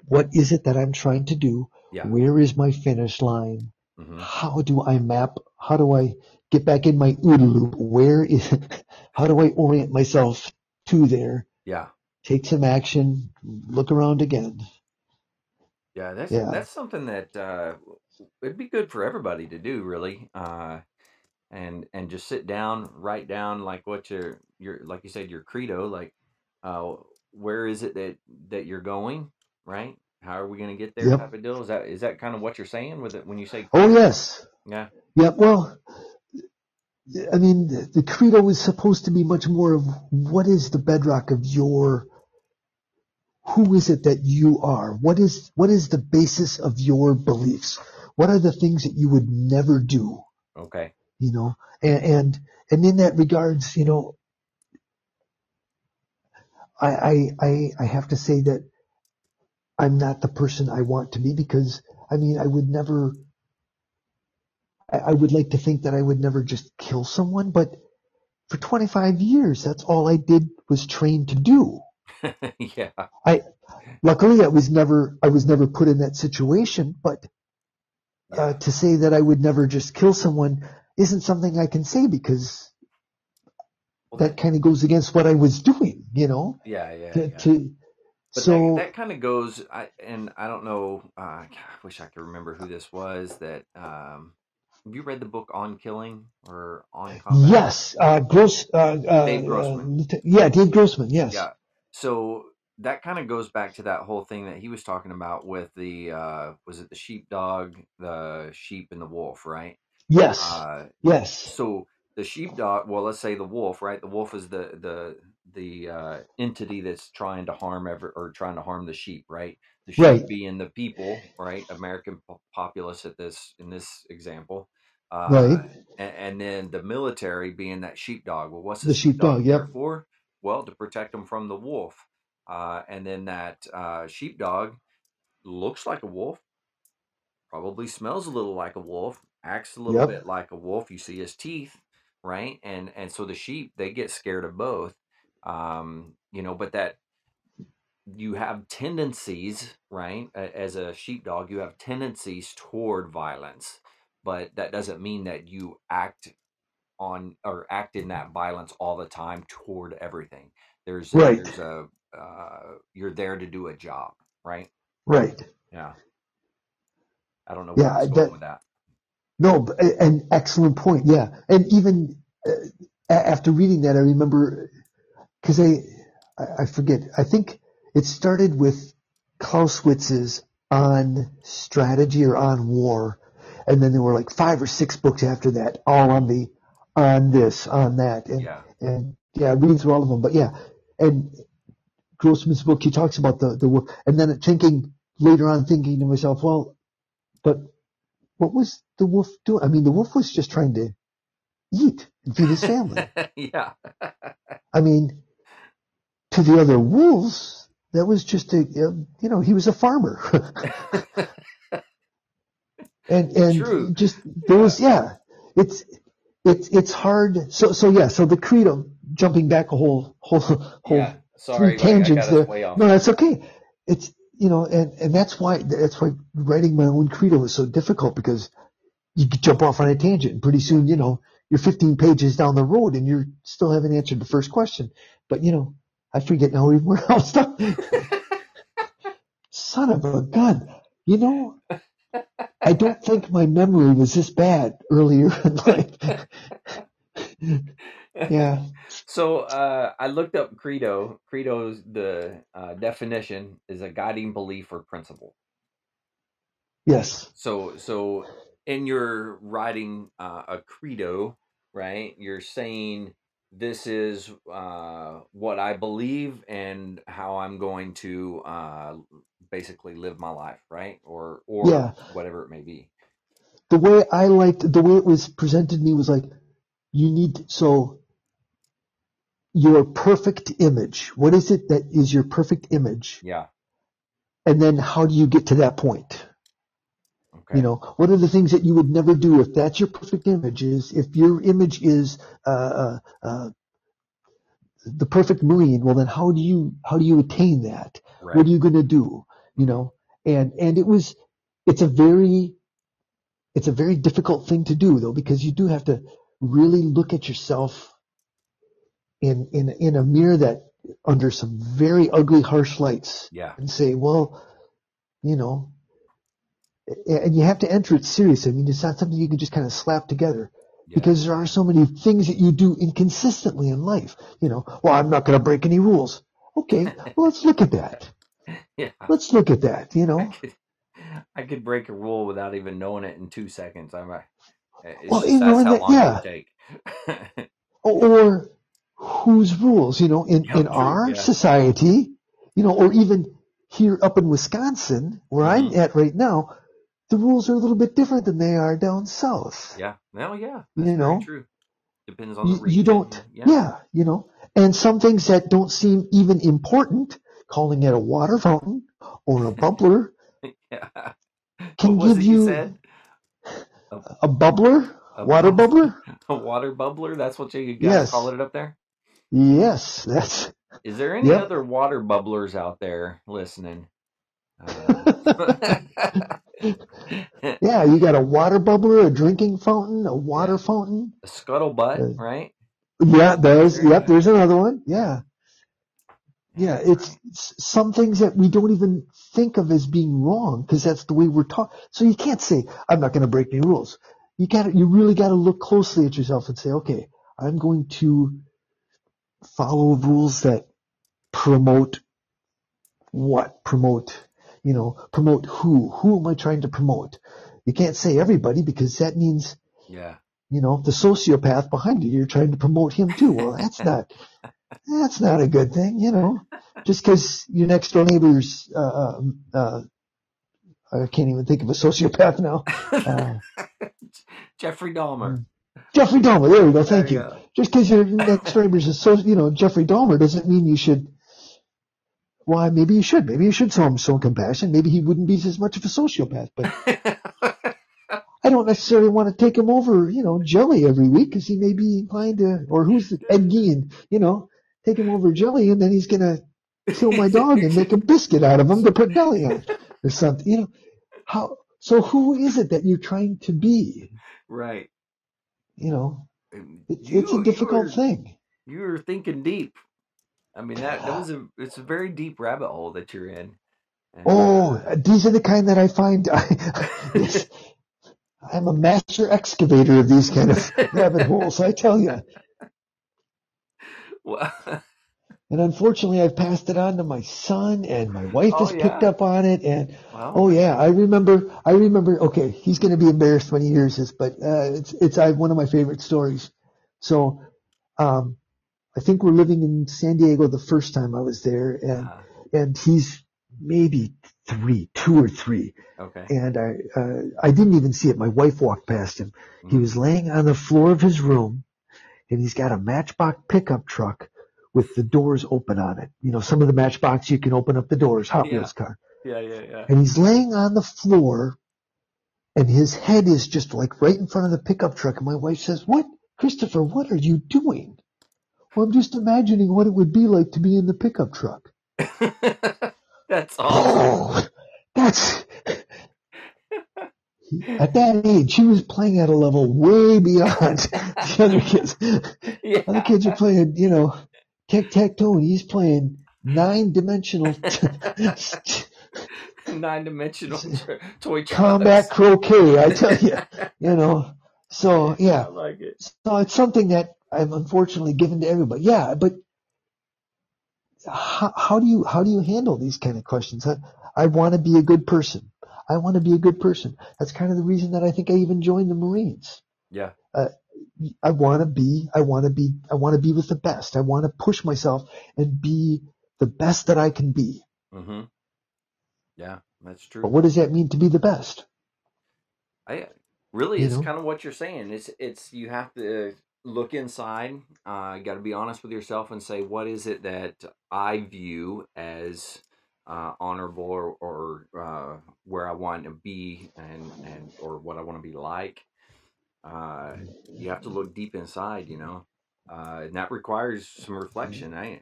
what is it that I'm trying to do? Yeah. Where is my finish line? hmm How do I map? How do I get back in my OODA loop? Where is? How do I orient myself to there? Yeah, Take some action. Look around again. yeah. That's Yeah. that's something that uh, it'd be good for everybody to do, really. Uh, and and just sit down, write down like what your your like you said your credo, like uh, where is it that that you're going, right? How are we going to get there? Yep. Type of deal. Is that is that kind of what you're saying with it when you say Oh yes. yeah? Yeah, well, I mean, the, the credo is supposed to be much more of what is the bedrock of your, who is it that you are? What is, what is the basis of your beliefs? What are the things that you would never do? Okay. You know, and, and, and in that regards, you know, I, I, I, I have to say that I'm not the person I want to be because, I mean, I would never, I, I would like to think that I would never just kill someone, but for 25 years, that's all I did was train to do. yeah. I Luckily, I was never, I was never put in that situation, but uh, to say that I would never just kill someone isn't something I can say because Well, that kind of goes against what I was doing, you know, yeah, yeah, to, yeah. to so that, that kind of goes, I, and I don't know. Uh, I wish I could remember who this was. That um, have you read the book On Killing or On Combat? yes, uh, Gross, uh, uh, Dave Grossman. uh, yeah, Dave Grossman, yes, Yeah. So that kind of goes back to that whole thing that he was talking about with the uh, was it the sheepdog, the sheep, and the wolf, right? yes, Uh, yes, so the sheepdog well let's say the wolf right the wolf is the the the uh, entity that's trying to harm ever or trying to harm the sheep right the sheep Right. being the people right american po- populace at this in this example uh, Right. and, and then the military being that sheepdog well what's the, The sheepdog, yep. for well to protect them from the wolf uh, and then that uh, sheepdog looks like a wolf probably smells a little like a wolf acts a little Yep. bit like a wolf you see his teeth right and and so the sheep they get scared of both um you know but that you have tendencies right as a sheepdog you have tendencies toward violence but that doesn't mean that you act on or act in that violence all the time toward everything there's Right. there's a uh, you're there to do a job right right. yeah i don't know Yeah, I was going that- with that No, an excellent point. Yeah, and even uh, after reading that, I remember because I I forget. I think it started with Clausewitz's on strategy or on war, and then there were like five or six books after that, all on the on this, on that, and yeah and yeah, reading through all of them. But yeah, and Grossman's book, he talks about the the war, and then thinking later on, thinking to myself, well, but what was the wolf doing? I mean, the wolf was just trying to eat and feed his family. yeah I mean, to the other wolves, that was just a, you know, he was a farmer. and, and True. just, there was, yeah, it's, it's, it's hard. So, so yeah, so the credo, jumping back a whole, whole, whole yeah sorry three I- I tangents there. No, that's okay. It's you know, and and that's why that's why writing my own credo is so difficult because you jump off on a tangent and pretty soon you know you're 15 pages down the road and you're still haven't answered the first question. But you know, I forget now even where else. Son of a gun. You know, I don't think my memory was this bad earlier in life. yeah. So uh, I looked up credo. Credo's the uh, definition is a guiding belief or principle. Yes. So so in your writing uh, a credo, right? You're saying this is uh, what I believe and how I'm going to uh, basically live my life, right? Or or Yeah. whatever it may be. the way I liked the way it was presented to me was like you need so your perfect image. What is it that is your perfect image? Yeah. and then how do you get to that point? Okay. You know, what are the things that you would never do if that's your perfect image? Is if your image is uh, uh, uh, the perfect marine? Well, then how do you how do you attain that? right. What are you going to do? You know, and and it was it's a very it's a very difficult thing to do though because you do have to really look at yourself in in in a mirror that under some very ugly harsh lights yeah. and say, well, you know, and you have to enter it seriously. I mean, it's not something you can just kind of slap together Yeah. because there are so many things that you do inconsistently in life. You know, well, I'm not going to break any rules. Okay, well, let's look at that. yeah. Let's look at that. You I know, could, I could break a rule without even knowing it in two seconds. I'm a, it's Well, just, you know, that's how that- yeah. take. or whose rules? You know, in Yeah, in true, our yeah. society, you know, or even here up in Wisconsin, where I'm Mhm. at right now, the rules are a little bit different than they are down south. yeah. Well, yeah. You know, true. Depends on the you, region. you don't Yeah. yeah. you know and some things that don't seem even important calling it a water fountain or a bubbler yeah. can give you you said? a bubbler A water bubbler A water bubbler? That's what you guys Yes. call it up there? yes that's Is there any Yep. other water bubblers out there listening? Uh, yeah you got a water bubbler a drinking fountain a water fountain. A scuttlebutt, Uh, right? yeah there's yep there's another one. Yeah. Yeah it's, it's some things that we don't even think of as being wrong because that's the way we're taught. So you can't say i'm not going to break any rules. You got you really got to look closely at yourself and say okay i'm going to follow rules that promote what? Promote you know promote who who am i trying to promote? You can't say everybody because that means Yeah. you know the sociopath behind you you're trying to promote him too. Well that's not that's not a good thing you know. Just because your next door neighbor's uh, um, uh i can't even think of a sociopath now. Uh, Jeffrey Dahmer. jeffrey dahmer there we go thank There you. you just because your next door neighbor's a so you know jeffrey dahmer doesn't mean you should why maybe you should maybe you should show him some compassion maybe he wouldn't be as much of a sociopath but I don't necessarily want to take him over, you know, jelly every week because he may be inclined to, or who's the, Ed Gein, you know, take him over jelly and then he's going to kill my dog and make a biscuit out of him to put jelly on or something, you know. How, so who is it that you're trying to be? right. You know, it, You- it's a you difficult were- thing. You were thinking deep. I mean that that was a it's a very deep rabbit hole that you're in. And, Oh, uh, these are the kind that I find, I, I'm a master excavator of these kind of rabbit holes, I tell you. well, And unfortunately, I've passed it on to my son, and my wife Oh, has picked up on it. And well, oh yeah, I remember. I remember. Okay, he's going to be embarrassed when he hears this, but uh, it's it's I, one of my favorite stories. So, um, I think we're living in San Diego the first time I was there, and uh, and he's maybe three, two or three, okay. and I uh, I didn't even see it. My wife walked past him. He Mhm. was laying on the floor of his room, and he's got a Matchbox pickup truck with the doors open on it. You know, some of the Matchbox you can open up the doors, Hot Yeah. Wheels car. Yeah, yeah, yeah. And he's laying on the floor, and his head is just like right in front of the pickup truck. And my wife says, "What, Christopher? What are you doing?" Well, I'm just imagining what it would be like to be in the pickup truck. That's oh, awesome. Oh, that's. At that age, she was playing at a level way beyond the other kids. Yeah. Other kids are playing, you know, tic tac toe, and he's playing nine dimensional Nine dimensional toy combat croquet. I tell you, you know. So I yeah, like it. so it's something that I'm unfortunately given to everybody. Yeah, but how, how do you how do you handle these kind of questions? I, I want to be a good person. I want to be a good person. That's kind of the reason that I think I even joined the Marines. Yeah. I want to be, I want to be, I want to be with the best. I want to push myself and be the best that I can be. Mm-hmm. Yeah, that's true. But what does that mean to be the best? I really, You it's know? kind of what you're saying. It's it's you have to look inside. Uh, you got to be honest with yourself and say, what is it that I view as uh, honorable or, or uh, where I want to be and and or what I want to be like. Uh, you have to look deep inside, you know, uh, and that requires some reflection. I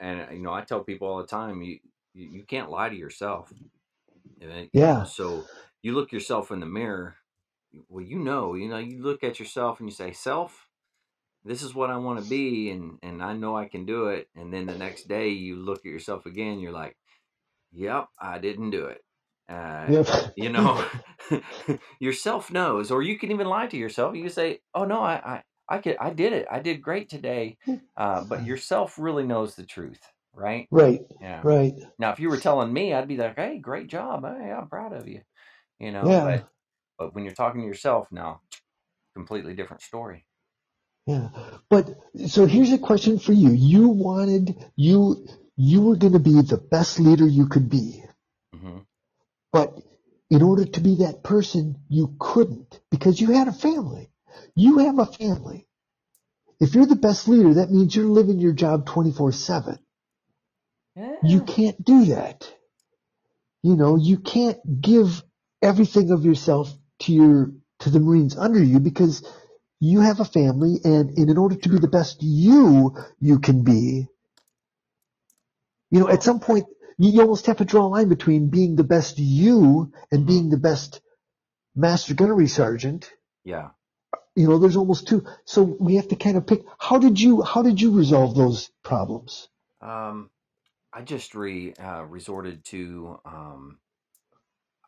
and you know I tell people all the time you you, can't lie to yourself. And, Yeah. So you look yourself in the mirror. Well, you know, you know, you look at yourself and you say, "Self, this is what I want to be, and and I know I can do it." And then the next day, you look at yourself again. You're like, "Yep, I didn't do it." Uh, Yep. you know, yourself knows, or you can even lie to yourself. You can say, "Oh no, I I I could I did it. I did great today." Uh, but yourself really knows the truth, right? Right. Yeah. Right. Now, if you were telling me, I'd be like, "Hey, great job! Hey, I'm proud of you," you know. Yeah. But but when you're talking to yourself now, completely different story. Yeah. But so here's a question for you. You wanted you you were going to be the best leader you could be. hmm But in order to be that person, you couldn't because you had a family. You have a family. If you're the best leader, that means you're living your job 24 7. Yeah. You can't do that. You know, you can't give everything of yourself to your, to the Marines under you because you have a family and, and in order to be the best you, you can be, you know, at some point, you, almost have to draw a line between being the best you and Mhm. being the best master gunnery sergeant. Yeah. You know, there's almost two. So we have to kind of pick, how did you, how did you resolve those problems? Um, I just re uh, resorted to um,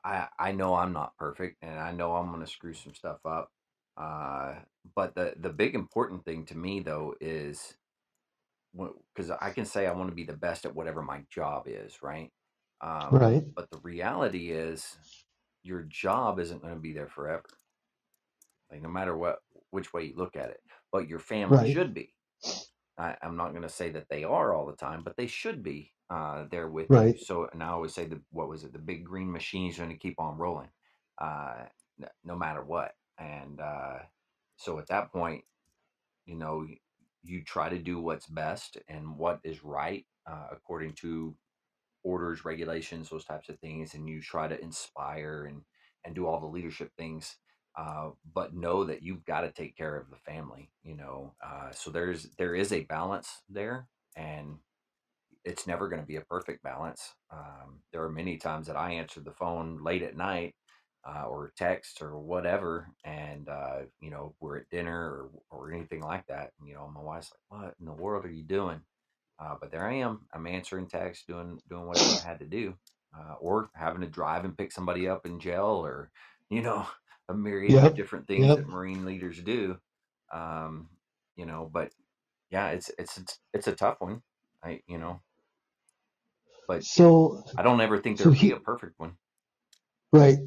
I I know I'm not perfect, and I know I'm gonna screw some stuff up. Uh, but the the big important thing to me though is because I can say I want to be the best at whatever my job is, right? Um, Right. but the reality is, your job isn't going to be there forever. Like no matter what which way you look at it, but your family Right. should be. I, I'm not going to say that they are all the time, but they should be uh, there with Right. you. So, and I always say the what was it? The big green machine is going to keep on rolling, uh, n- no matter what. And uh, so, at that point, you know, you try to do what's best and what is right uh, according to orders, regulations, those types of things, and you try to inspire and and do all the leadership things. Uh, but know that you've got to take care of the family, you know. Uh, so there's there is a balance there, and it's never going to be a perfect balance. Um, there are many times that I answer the phone late at night uh, or text or whatever, and uh, you know we're at dinner or or anything like that. And, you know, my wife's like, "What in the world are you doing?" Uh, but there I am. I'm answering texts, doing doing whatever I had to do, uh, or having to drive and pick somebody up in jail, or you know, a myriad of different things Yep. that Marine leaders do. Um, you know, but yeah, it's it's it's, it's a tough one. I you know, but So, I don't ever think there'll be he, a perfect one. right.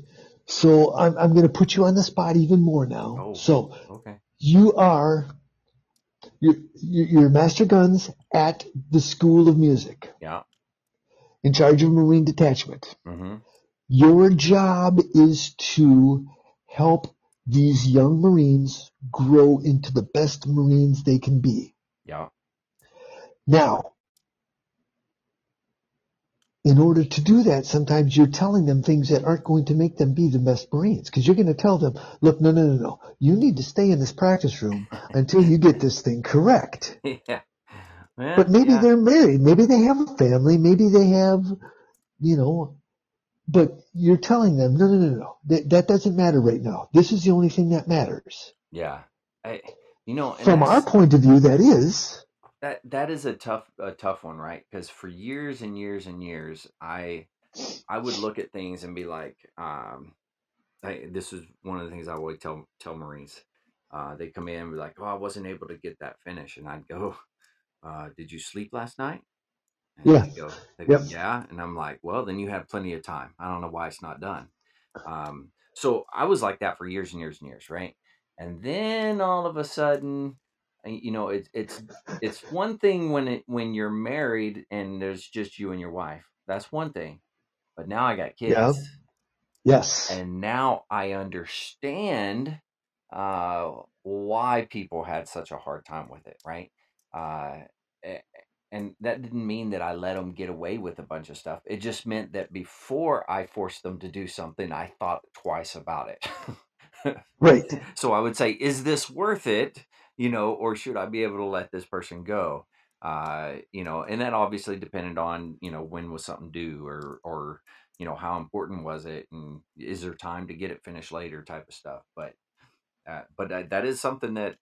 So I'm, I'm going to put you on the spot even more now. Oh, So okay. you are, you're, you're master guns at the School of Music Yeah. in charge of Marine Detachment. Mm-hmm. Your job is to help these young Marines grow into the best Marines they can be. Yeah. Now, in order to do that, sometimes you're telling them things that aren't going to make them be the best Marines. Because you're going to tell them, look, no, no, no, no. You need to stay in this practice room until you get this thing correct. yeah. But maybe Yeah. they're married. Maybe they have a family. Maybe they have, you know, but you're telling them, no, no, no, no. That, that doesn't matter right now. This is the only thing that matters. Yeah. I, you know, and From our point of view, that is. That that is a tough a tough one, right? Because for years and years and years, I I would look at things and be like, um, I, this is one of the things I always tell tell Marines. Uh, they come in and be like, "Oh, I wasn't able to get that finish," and I'd go, uh, "Did you sleep last night?" And Yeah. they go, they go, Yep. "Yeah," and I'm like, "Well, then you have plenty of time. I don't know why it's not done." Um, so I was like that for years and years and years, right? And then all of a sudden, you know, it's it's it's one thing when it when you're married and there's just you and your wife. That's one thing. But now I got Yeah. kids, Yes. and now I understand uh, why people had such a hard time with it, right? Uh, and that didn't mean that I let them get away with a bunch of stuff. It just meant that before I forced them to do something, I thought twice about it. Right. so I would say, is this worth it? You know, or should I be able to let this person go? Uh, you know, and that obviously depended on, you know, when was something due or, or, you know, how important was it? And is there time to get it finished later type of stuff. But, uh, but uh, that is something that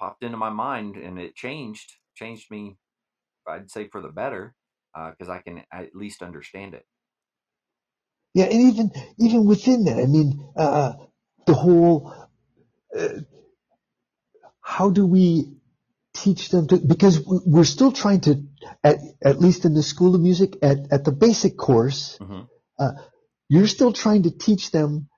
popped into my mind and it changed, changed me, I'd say for the better, because I can at least understand it. Yeah, and even even within that, I mean, uh, the whole uh, how do we teach them to because we're still trying to at, at least in the school of music at, at the basic course mm-hmm. uh, you're still trying to teach them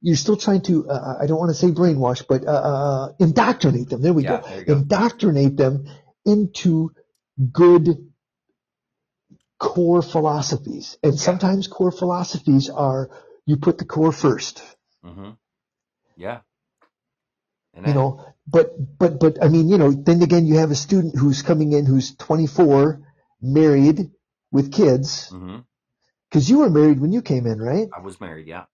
you're still trying to uh, i don't want to say brainwash but uh, uh indoctrinate them there we yeah, go. go indoctrinate them into good core philosophies and yeah. sometimes core philosophies are you put the core 1st mm-hmm. Yeah. And you I, know, but but but I mean, you know, then again, you have a student who's coming in who's 24, married with kids. Mm-hmm. Because you were married when you came in, right? I was married, yeah.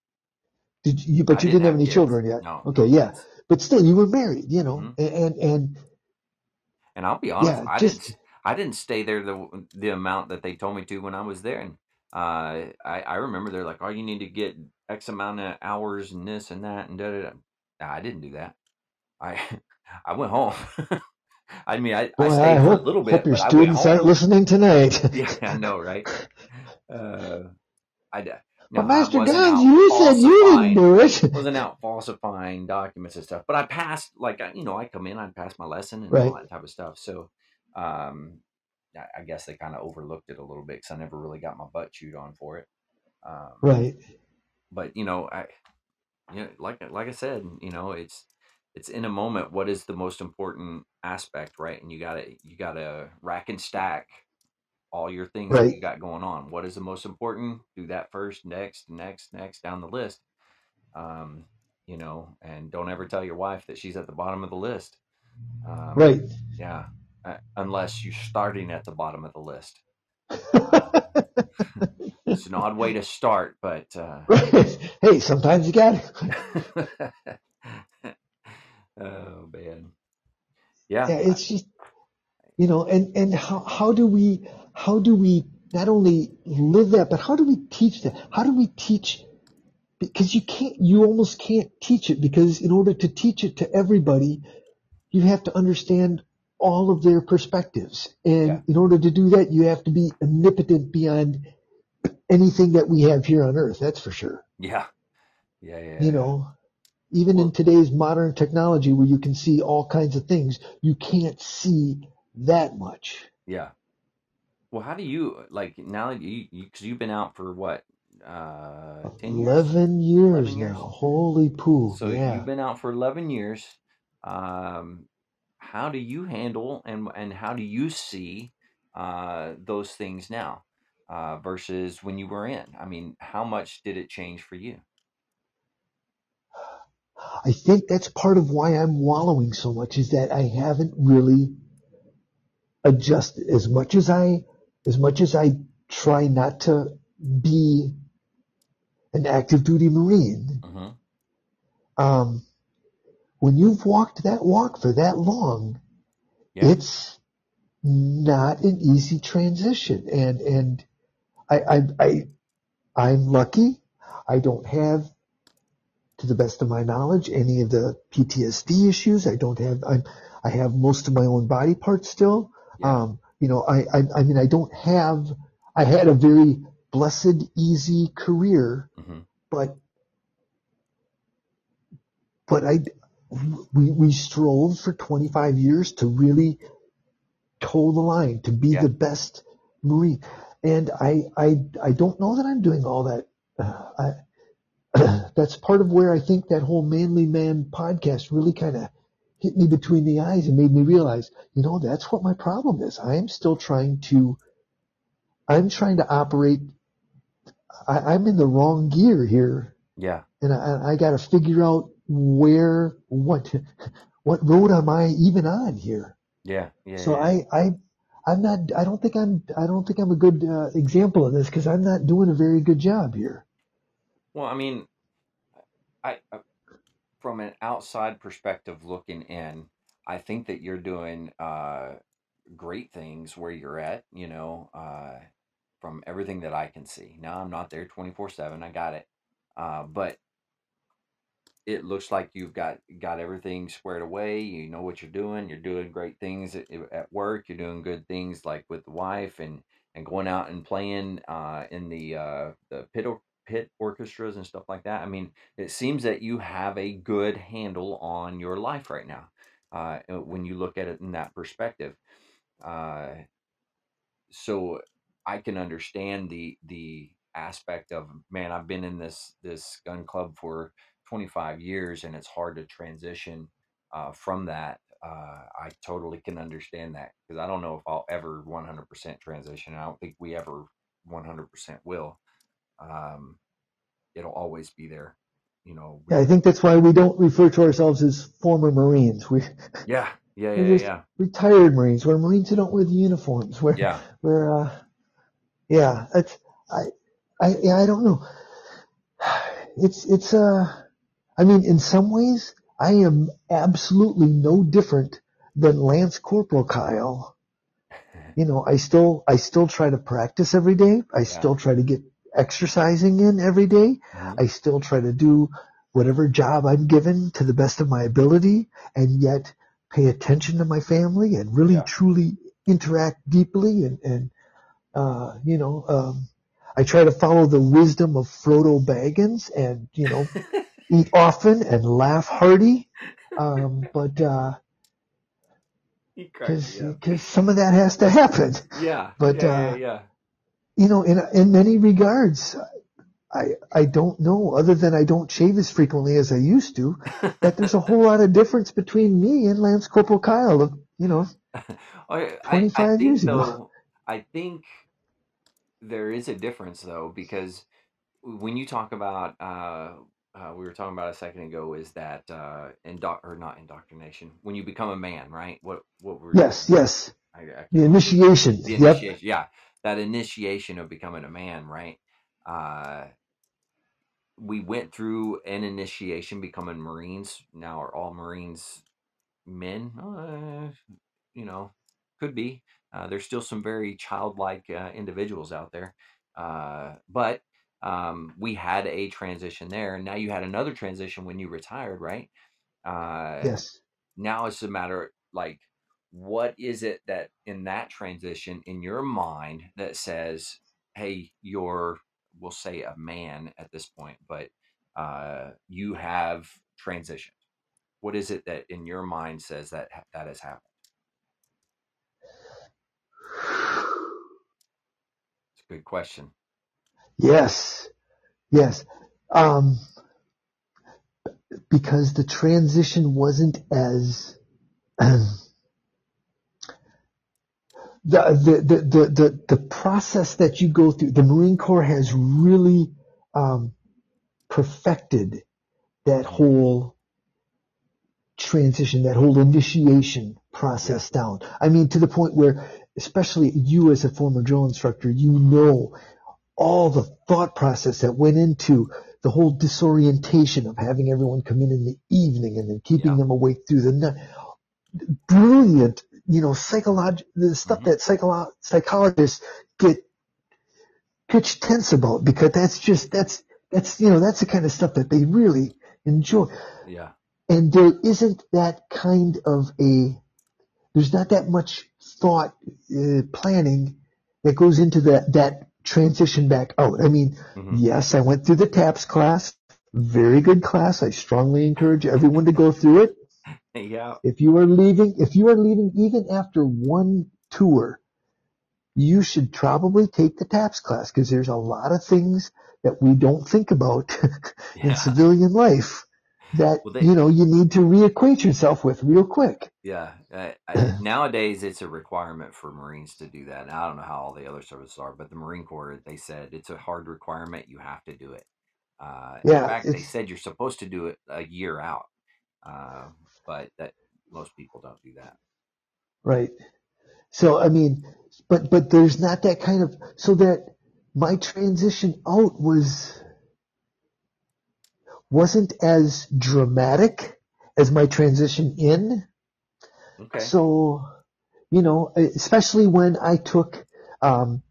Did you? But I you didn't, have, have any kids. children yet. No. Okay, yeah. But still, you were married, you know, mm-hmm. and and and I'll be honest, yeah, I just, didn't I didn't stay there the the amount that they told me to when I was there, and uh, I I remember they're like, oh, you need to get X amount of hours and this and that and da da da. I didn't do that. I I went home. I mean, I, I stayed I for a little bit. Hope your students aren't listening tonight. yeah, I know, right? Uh, I. No, but Master Guns, you said you didn't do it. wasn't out falsifying documents and stuff. But I passed, like, you know, I come in, I pass my lesson and right. all that type of stuff. So, um, I guess they kind of overlooked it a little bit because I never really got my butt chewed on for it. Um, right but you know, I, you know, like like I said, you know, it's it's in a moment. What is the most important aspect, right? And you gotta you gotta rack and stack all your things right. that you got going on. What is the most important? Do that first, next, next, next, down the list. Um, you know, and don't ever tell your wife that she's at the bottom of the list. Um, right. Yeah. Uh, unless you're starting at the bottom of the list. it's an odd way to start, but uh... hey, sometimes you got it. oh man, yeah. Yeah, it's just you know, and and how how do we how do we not only live that, but how do we teach that? How do we teach? Because you can't, you almost can't teach it because in order to teach it to everybody, you have to understand all of their perspectives. And yeah. in order to do that, you have to be omnipotent beyond anything that we have here on earth. That's for sure. Yeah. Yeah. yeah you know, even in today's modern technology where you can see all kinds of things, you can't see that much. Yeah. Well, how do you like now that you, you cause you've been out for what? Uh, 10 11 years, 11 years now. Holy poo. So yeah. you've been out for 11 years. Um, how do you handle and and how do you see uh, those things now uh, versus when you were in? I mean, how much did it change for you? I think that's part of why I'm wallowing so much is that I haven't really adjusted as much as I as much as I try not to be an active duty Marine. Mm-hmm. Um, when you've walked that walk for that long, yeah. it's not an easy transition. And, and I, I, I, I'm lucky. I don't have, to the best of my knowledge, any of the PTSD issues. I don't have, I'm, I have most of my own body parts still. Yeah. Um, you know, I, I, I mean, I don't have, I had a very blessed, easy career, mm-hmm. but, but I, we, we strove for 25 years to really toe the line, to be yeah. the best Marine. And I, I, I don't know that I'm doing all that. Uh, I, that's part of where I think that whole Manly Man podcast really kind of hit me between the eyes and made me realize, you know, that's what my problem is. I am still trying to, I'm trying to operate. I, am in the wrong gear here. Yeah. And I, I got to figure out where what what road am I even on here? Yeah, yeah. So yeah. I I I'm not. I don't think I'm. I don't think I'm a good uh, example of this because I'm not doing a very good job here. Well, I mean, I, I from an outside perspective looking in, I think that you're doing uh, great things where you're at. You know, uh, from everything that I can see. Now I'm not there 24 seven. I got it, uh, but it looks like you've got got everything squared away. You know what you're doing. You're doing great things at, at work. You're doing good things like with the wife and and going out and playing uh, in the uh, the pit orchestras and stuff like that. I mean, it seems that you have a good handle on your life right now uh, when you look at it in that perspective. Uh, so I can understand the the aspect of man. I've been in this this gun club for 25 years and it's hard to transition uh, from that uh, i totally can understand that because i don't know if i'll ever 100% transition i don't think we ever 100% will um, it'll always be there you know yeah, i think that's why we don't refer to ourselves as former marines we yeah yeah yeah, yeah, yeah. retired marines we're marines who don't wear the uniforms we're yeah we're uh, yeah it's i i yeah, i don't know it's it's uh I mean, in some ways, I am absolutely no different than Lance Corporal Kile. You know, I still, I still try to practice every day. I yeah. still try to get exercising in every day. Mm-hmm. I still try to do whatever job I'm given to the best of my ability and yet pay attention to my family and really yeah. truly interact deeply and, and, uh, you know, um, I try to follow the wisdom of Frodo Baggins and, you know, eat often and laugh hearty. Um, but, uh, because because some of that has to happen. Yeah. But yeah, uh, yeah, yeah. You know, in in many regards, I I don't know other than I don't shave as frequently as I used to. that there's a whole lot of difference between me and Lance Corporal Kile. Of you know, twenty five years though, ago. I think there is a difference though because when you talk about uh, uh, we were talking about a second ago is that uh, indo- or not indoctrination when you become a man, right? What what were yes, yes, I, I, the initiation, the initiation, yep. yeah, that initiation of becoming a man, right? Uh, we went through an initiation becoming Marines. Now are all Marines men? Uh, you know, could be. Uh, there's still some very childlike uh, individuals out there, uh, but um, we had a transition there. And now you had another transition when you retired, right? Uh, yes. Now it's a matter like, what is it that in that transition in your mind that says, hey, you're, we'll say a man at this point, but uh, you have transitioned? What is it that in your mind says that that has happened? It's a good question. Yes, yes. Um, because the transition wasn't as the, the, the, the, the, process that you go through, the Marine Corps has really um, perfected that whole transition, that whole initiation process down. I mean, to the point where, especially you as a former drill instructor, you know all the thought process that went into the whole disorientation of having everyone come in in the evening and then keeping yeah. them awake through the night. Brilliant, you know, psychological, the stuff mm-hmm. that psycholo- psychologists get pitch tense about because that's just, that's, that's, you know, that's the kind of stuff that they really enjoy. Yeah. And there isn't that kind of a, there's not that much thought, uh, planning that goes into that, that transition back out. I mean, mm-hmm. yes, I went through the TAPS class. Very good class. I strongly encourage everyone to go through it. Yeah. If you are leaving, if you are leaving even after one tour, you should probably take the TAPS class because there's a lot of things that we don't think about yeah. in civilian life that well, they, you know you need to reacquaint yourself with real quick. Yeah, I, nowadays it's a requirement for Marines to do that. I don't know how all the other services are, but the Marine Corps they said it's a hard requirement. You have to do it. Uh, yeah, in fact, they said you're supposed to do it a year out, uh, but that most people don't do that. Right. So I mean, but but there's not that kind of so that my transition out was wasn't as dramatic as my transition in. Okay. So, you know, especially when I took, um,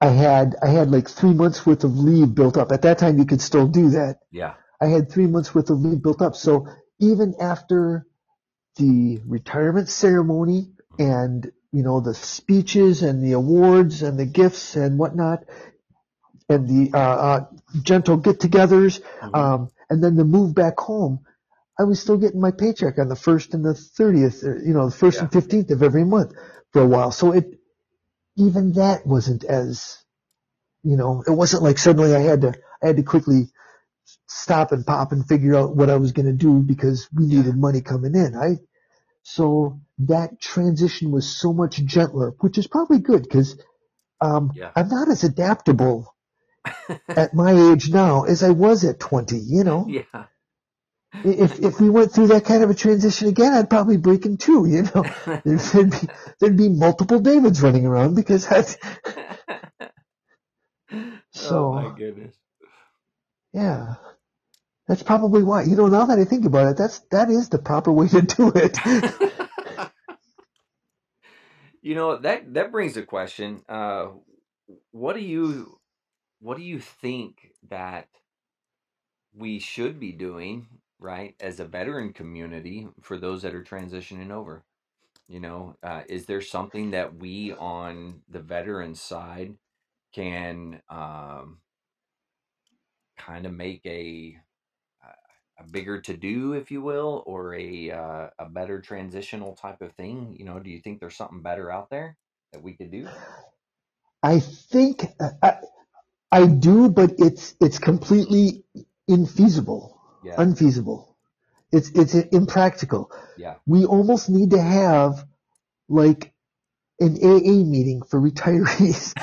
I had I had like three months worth of leave built up. At that time, you could still do that. yeah. I had three months worth of leave built up. So even after the retirement ceremony and you know the speeches and the awards and the gifts and whatnot, and the uh, uh, gentle get-togethers, Mhm. um, and then the move back home, I was still getting my paycheck on the first and the thirtieth, you know, the first and fifteenth of every month for a while. So it even that wasn't as you know, it wasn't like suddenly I had to I had to quickly stop and pop and figure out what I was going to do because we Yeah. needed money coming in. I so that transition was so much gentler, which is probably good because um, Yeah. I'm not as adaptable at my age now as I was at 20. You know, yeah. if if we went through that kind of a transition again, I'd probably break in two. You know, there'd be there'd be multiple Davids running around because I, oh my goodness. yeah, that's probably why. You know, now that I think about it, that's that is the proper way to do it. you know that that brings a question. Uh, what do you what do you think that we should be doing right as a veteran community for those that are transitioning over? You know, uh, is there something that we on the veteran side can um, kind of make a a bigger to do, if you will, or a uh, a better transitional type of thing? You know, do you think there's something better out there that we could do? I think I, I do, but it's it's completely infeasible, Yeah, unfeasible. It's it's impractical. yeah, We almost need to have like an AA meeting for retirees.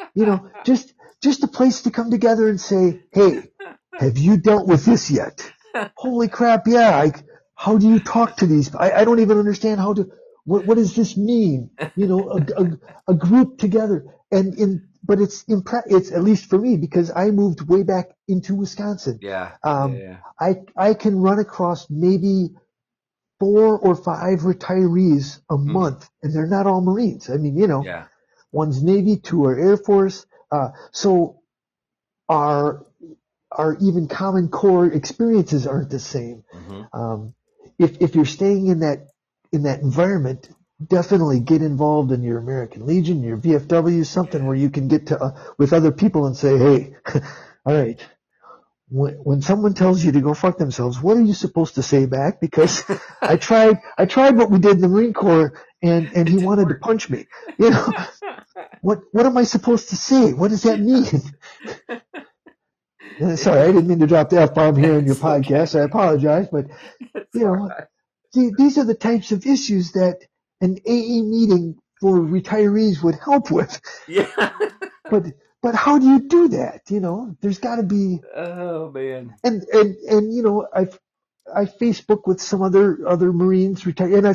you know, just just a place to come together and say, "Hey, have you dealt with this yet?" Holy crap! Yeah. I, how do you talk to these? I, I don't even understand how to. What what does this mean? You know, a, a, a group together and in. But it's impre- It's at least for me because I moved way back into Wisconsin. yeah, Um, yeah, I I can run across maybe four or five retirees a month, and they're not all Marines. I mean, you know, yeah, one's Navy, two are Air Force. Uh, so our our even Common Core experiences aren't the same. hmm Um, if if you're staying in that in that environment, definitely get involved in your American Legion, your VFW, something where you can get to uh, with other people and say, hey, all right. When, when someone tells you to go fuck themselves, what are you supposed to say back? Because I tried, I tried what we did in the Marine Corps, and and he wanted work. to punch me. You know, what what am I supposed to say? What does that mean? Sorry, I didn't mean to drop the f bomb here in your okay. podcast. I apologize, but It's you know, alright. the- these are the types of issues that an AA meeting for retirees would help with. yeah. But but how do you do that? You know, there's got to be oh man. and and and you know, I I Facebook with some other other Marines retired, and I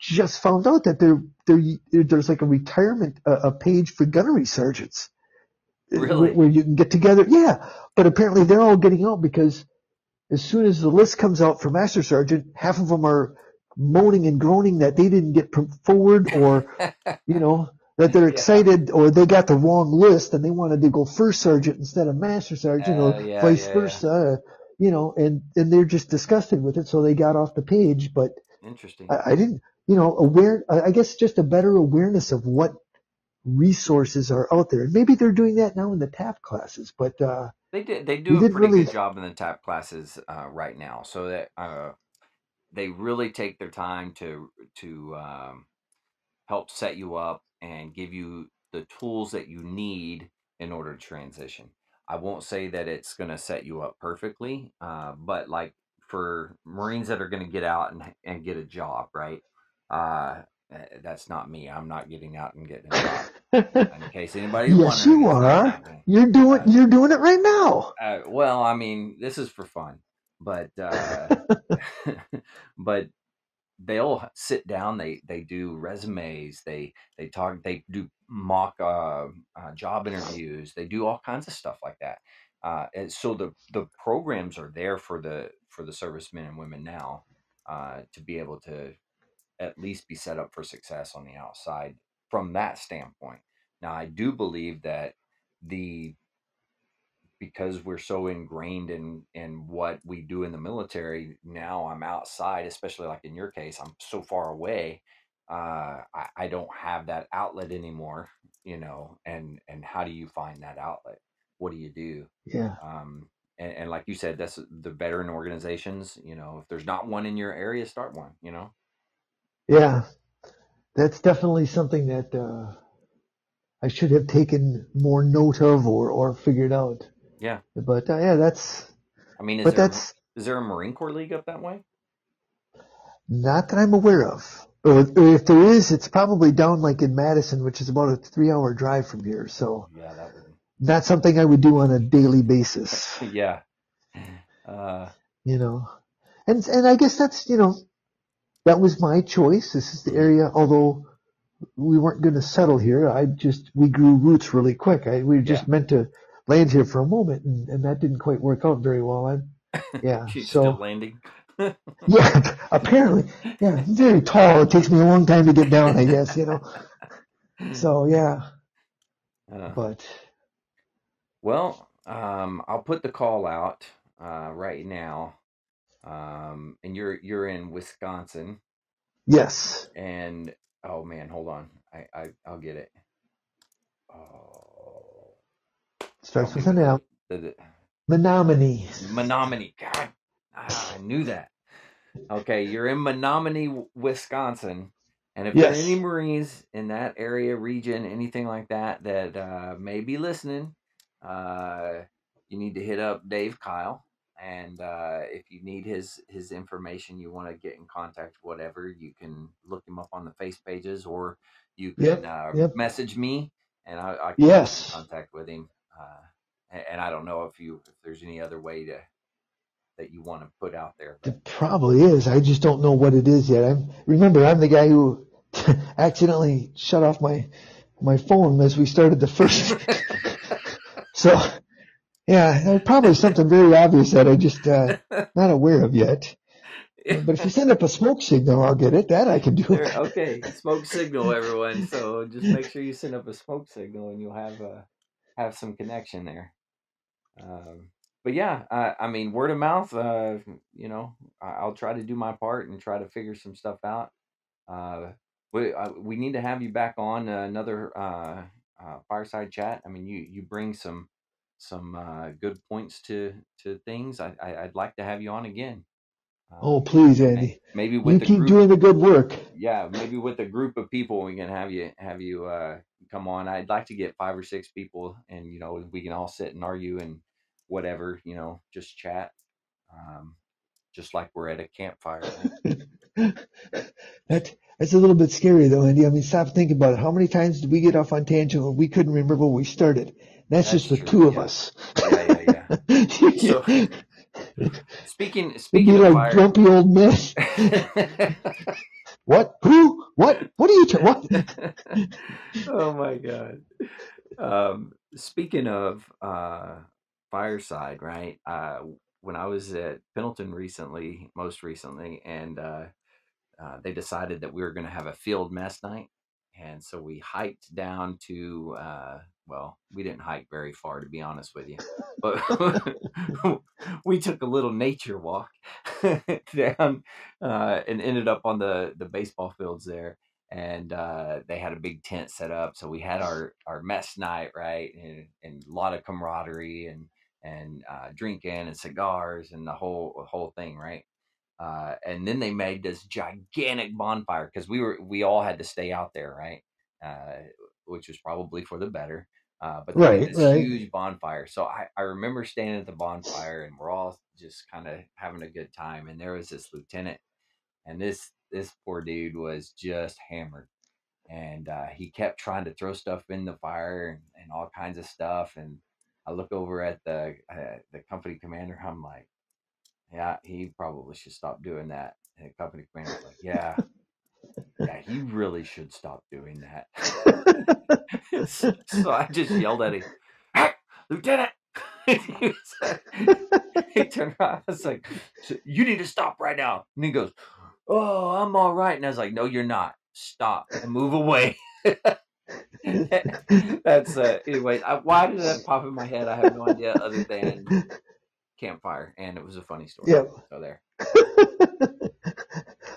just found out that there there there's like a retirement uh, a page for gunnery sergeants. Really? Where, where you can get together. Yeah, but apparently they're all getting out because as soon as the list comes out for master sergeant, half of them are moaning and groaning that they didn't get forward or you know that they're Yeah. excited or they got the wrong list and they wanted to go first sergeant instead of master sergeant Uh, or yeah, vice yeah, yeah. versa you know and and they're just disgusted with it so they got off the page but Interesting. i, I didn't you know aware I guess just a better awareness of what resources are out there and maybe they're doing that now in the TAP classes but uh They did. They do a pretty really- good job in the tap classes uh, right now, so that uh, they really take their time to to um, help set you up and give you the tools that you need in order to transition. I won't say that it's going to set you up perfectly, uh, but like for Marines that are going to get out and and get a job, right? Uh, that's not me. I'm not getting out and getting a job. In case anybody. Yes, you are. you're doing Uh, you're doing it right now Uh, well, I mean, this is for fun, but uh, but they'll sit down they they do resumes they they talk they do mock uh, uh, job interviews they do all kinds of stuff like that uh, and so the the programs are there for the for the servicemen and women now uh, to be able to at least be set up for success on the outside from that standpoint. Now i do believe that the because we're so ingrained in in what we do in the military now i'm outside especially like in your case i'm so far away uh I, I don't have that outlet anymore you know and and how do you find that outlet? What do you do? Yeah. um and, and like you said that's the veteran organizations you know if there's not one in your area start one you know Yeah. That's definitely something that uh, I should have taken more note of or, or figured out. yeah But uh, yeah, that's, i mean is but there that's is there a marine corps league up that way not that I'm aware of. Or or if there is, it's probably down like in Madison, which is about a three hour drive from here. So yeah that would not something I would do on a daily basis, yeah uh you know. And, and I guess that's, you know, that was my choice. This is the area, although we weren't going to settle here. I just, we grew roots really quick. I, we were just Yeah. meant to land here for a moment and, and that didn't quite work out very well. I, yeah. she's still So, landing yeah, apparently, yeah, very tall. It takes me a long time to get down, I guess, you know. So yeah, Uh, but well, um, I'll put the call out uh, right now. Um, and you're you're in Wisconsin, yes, and oh man, hold on, I, I I'll get it. Oh, starts with an with M. the, the, Menominee. Menominee. God, ah, I knew that. Okay, you're in Menominee, Wisconsin, and if there are any Marines in that area, region, anything like that that uh, may be listening, uh, you need to hit up Dave Kile. And uh, if you need his his information, you want to get in contact, whatever, you can look him up on the face pages, or you can Yep. uh, Yep. message me, and I, I can get in Yes. contact with him. Uh, a- and I don't know if you if there's any other way to that you want to put out there. But It probably is. I just don't know what it is yet. I'm remember I'm the guy who accidentally shut off my my phone as we started the first. so yeah, probably something very obvious that I just uh, not aware of yet. But if you send up a smoke signal, I'll get it. That I can do. There, okay, smoke signal, everyone. So just make sure you send up a smoke signal, and you'll have uh, have some connection there. Um, but yeah, I, I mean, word of mouth. Uh, you know, I, I'll try to do my part and try to figure some stuff out. Uh, we uh, we need to have you back on uh, another uh, uh, fireside chat. I mean, you you bring some some uh, good points to to things. I, I I'd like to have you on again. Oh, Um, please, Andy. maybe You with the keep group doing the good work. yeah, maybe with a group of people we can have you have you uh come on. I'd like to get five or six people and you know, we can all sit and argue and whatever, you know, just chat. Um just like we're at a campfire, that that's a little bit scary though, Andy. I mean, stop thinking about it. How many times did we get off on tangent when we couldn't remember where we started? That's That's just the true. two of us. Yeah, yeah, yeah. So speaking speaking of like fire grumpy old men. What? Who? What? What are you? Ta- what? oh my god. Um, speaking of uh, fireside, right? Uh, when I was at Pendleton recently, most recently, and uh, uh, they decided that we were going to have a field mess night, and so we hiked down to. Uh, well, we didn't hike very far, to be honest with you, but we took a little nature walk down uh, and ended up on the the baseball fields there and uh, they had a big tent set up. So we had our our mess night, right, and, and a lot of camaraderie and and uh, drinking and cigars and the whole whole thing, right. Uh, and then they made this gigantic bonfire because we were we all had to stay out there, right, uh, which was probably for the better. Uh, but Right, this right. huge bonfire. So I, I remember standing at the bonfire and we're all just kind of having a good time. And there was this lieutenant and this this poor dude was just hammered and uh, he kept trying to throw stuff in the fire and, and all kinds of stuff and i look over at the uh, the company commander i'm like yeah he probably should stop doing that And the company commander was like, "Yeah, yeah, he really should stop doing that." so, so I just yelled at him, "Hey, Lieutenant!" he, was, he turned around. I was like, "You need to stop right now." And he goes, "Oh, I'm all right." And I was like, "No, you're not. Stop and move away." That's uh, anyway. I, why did that pop in my head? I have no idea, other than campfire, and it was a funny story. Yeah. So there.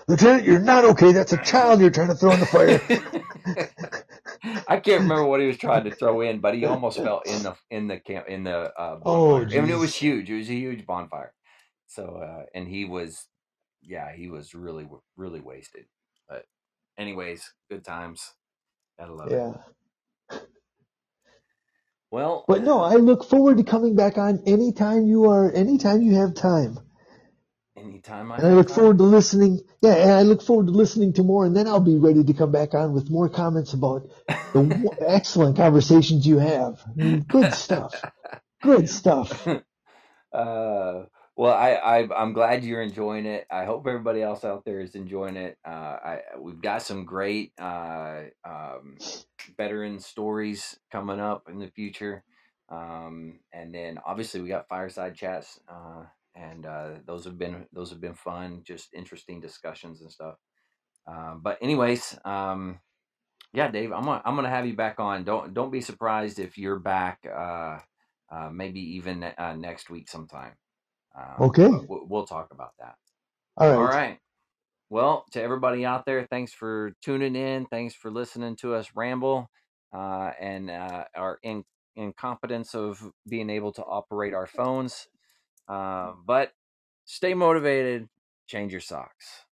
Lieutenant, you're not okay. That's a child you're trying to throw in the fire. I can't remember what he was trying to throw in, but he almost fell in the in the camp in the uh, Oh, bonfire. I mean, it was huge. It was a huge bonfire. So, uh, and he was, yeah, he was really really wasted. But, anyways, good times. Gotta love it. Well, But no, I look forward to coming back on anytime you are, anytime you have time. anytime I, And I look time- forward to listening. Yeah, and I look forward to listening to more, and then I'll be ready to come back on with more comments about the excellent conversations you have. I mean, good stuff. Good stuff. uh, well, I, I I'm glad you're enjoying it. I hope everybody else out there is enjoying it. Uh, I we've got some great uh, um, veteran stories coming up in the future, um, and then obviously we got fireside chats, uh, and uh, those have been those have been fun, just interesting discussions and stuff. Uh, but anyways, um, yeah, Dave, I'm gonna, I'm gonna have you back on. Don't don't be surprised if you're back. Uh, uh, maybe even uh, next week sometime. Um, Okay. We'll, talk about that. All right. All right. Well, to everybody out there, thanks for tuning in. Thanks for listening to us ramble uh, and uh, our in, incompetence of being able to operate our phones. Uh, but stay motivated, change your socks.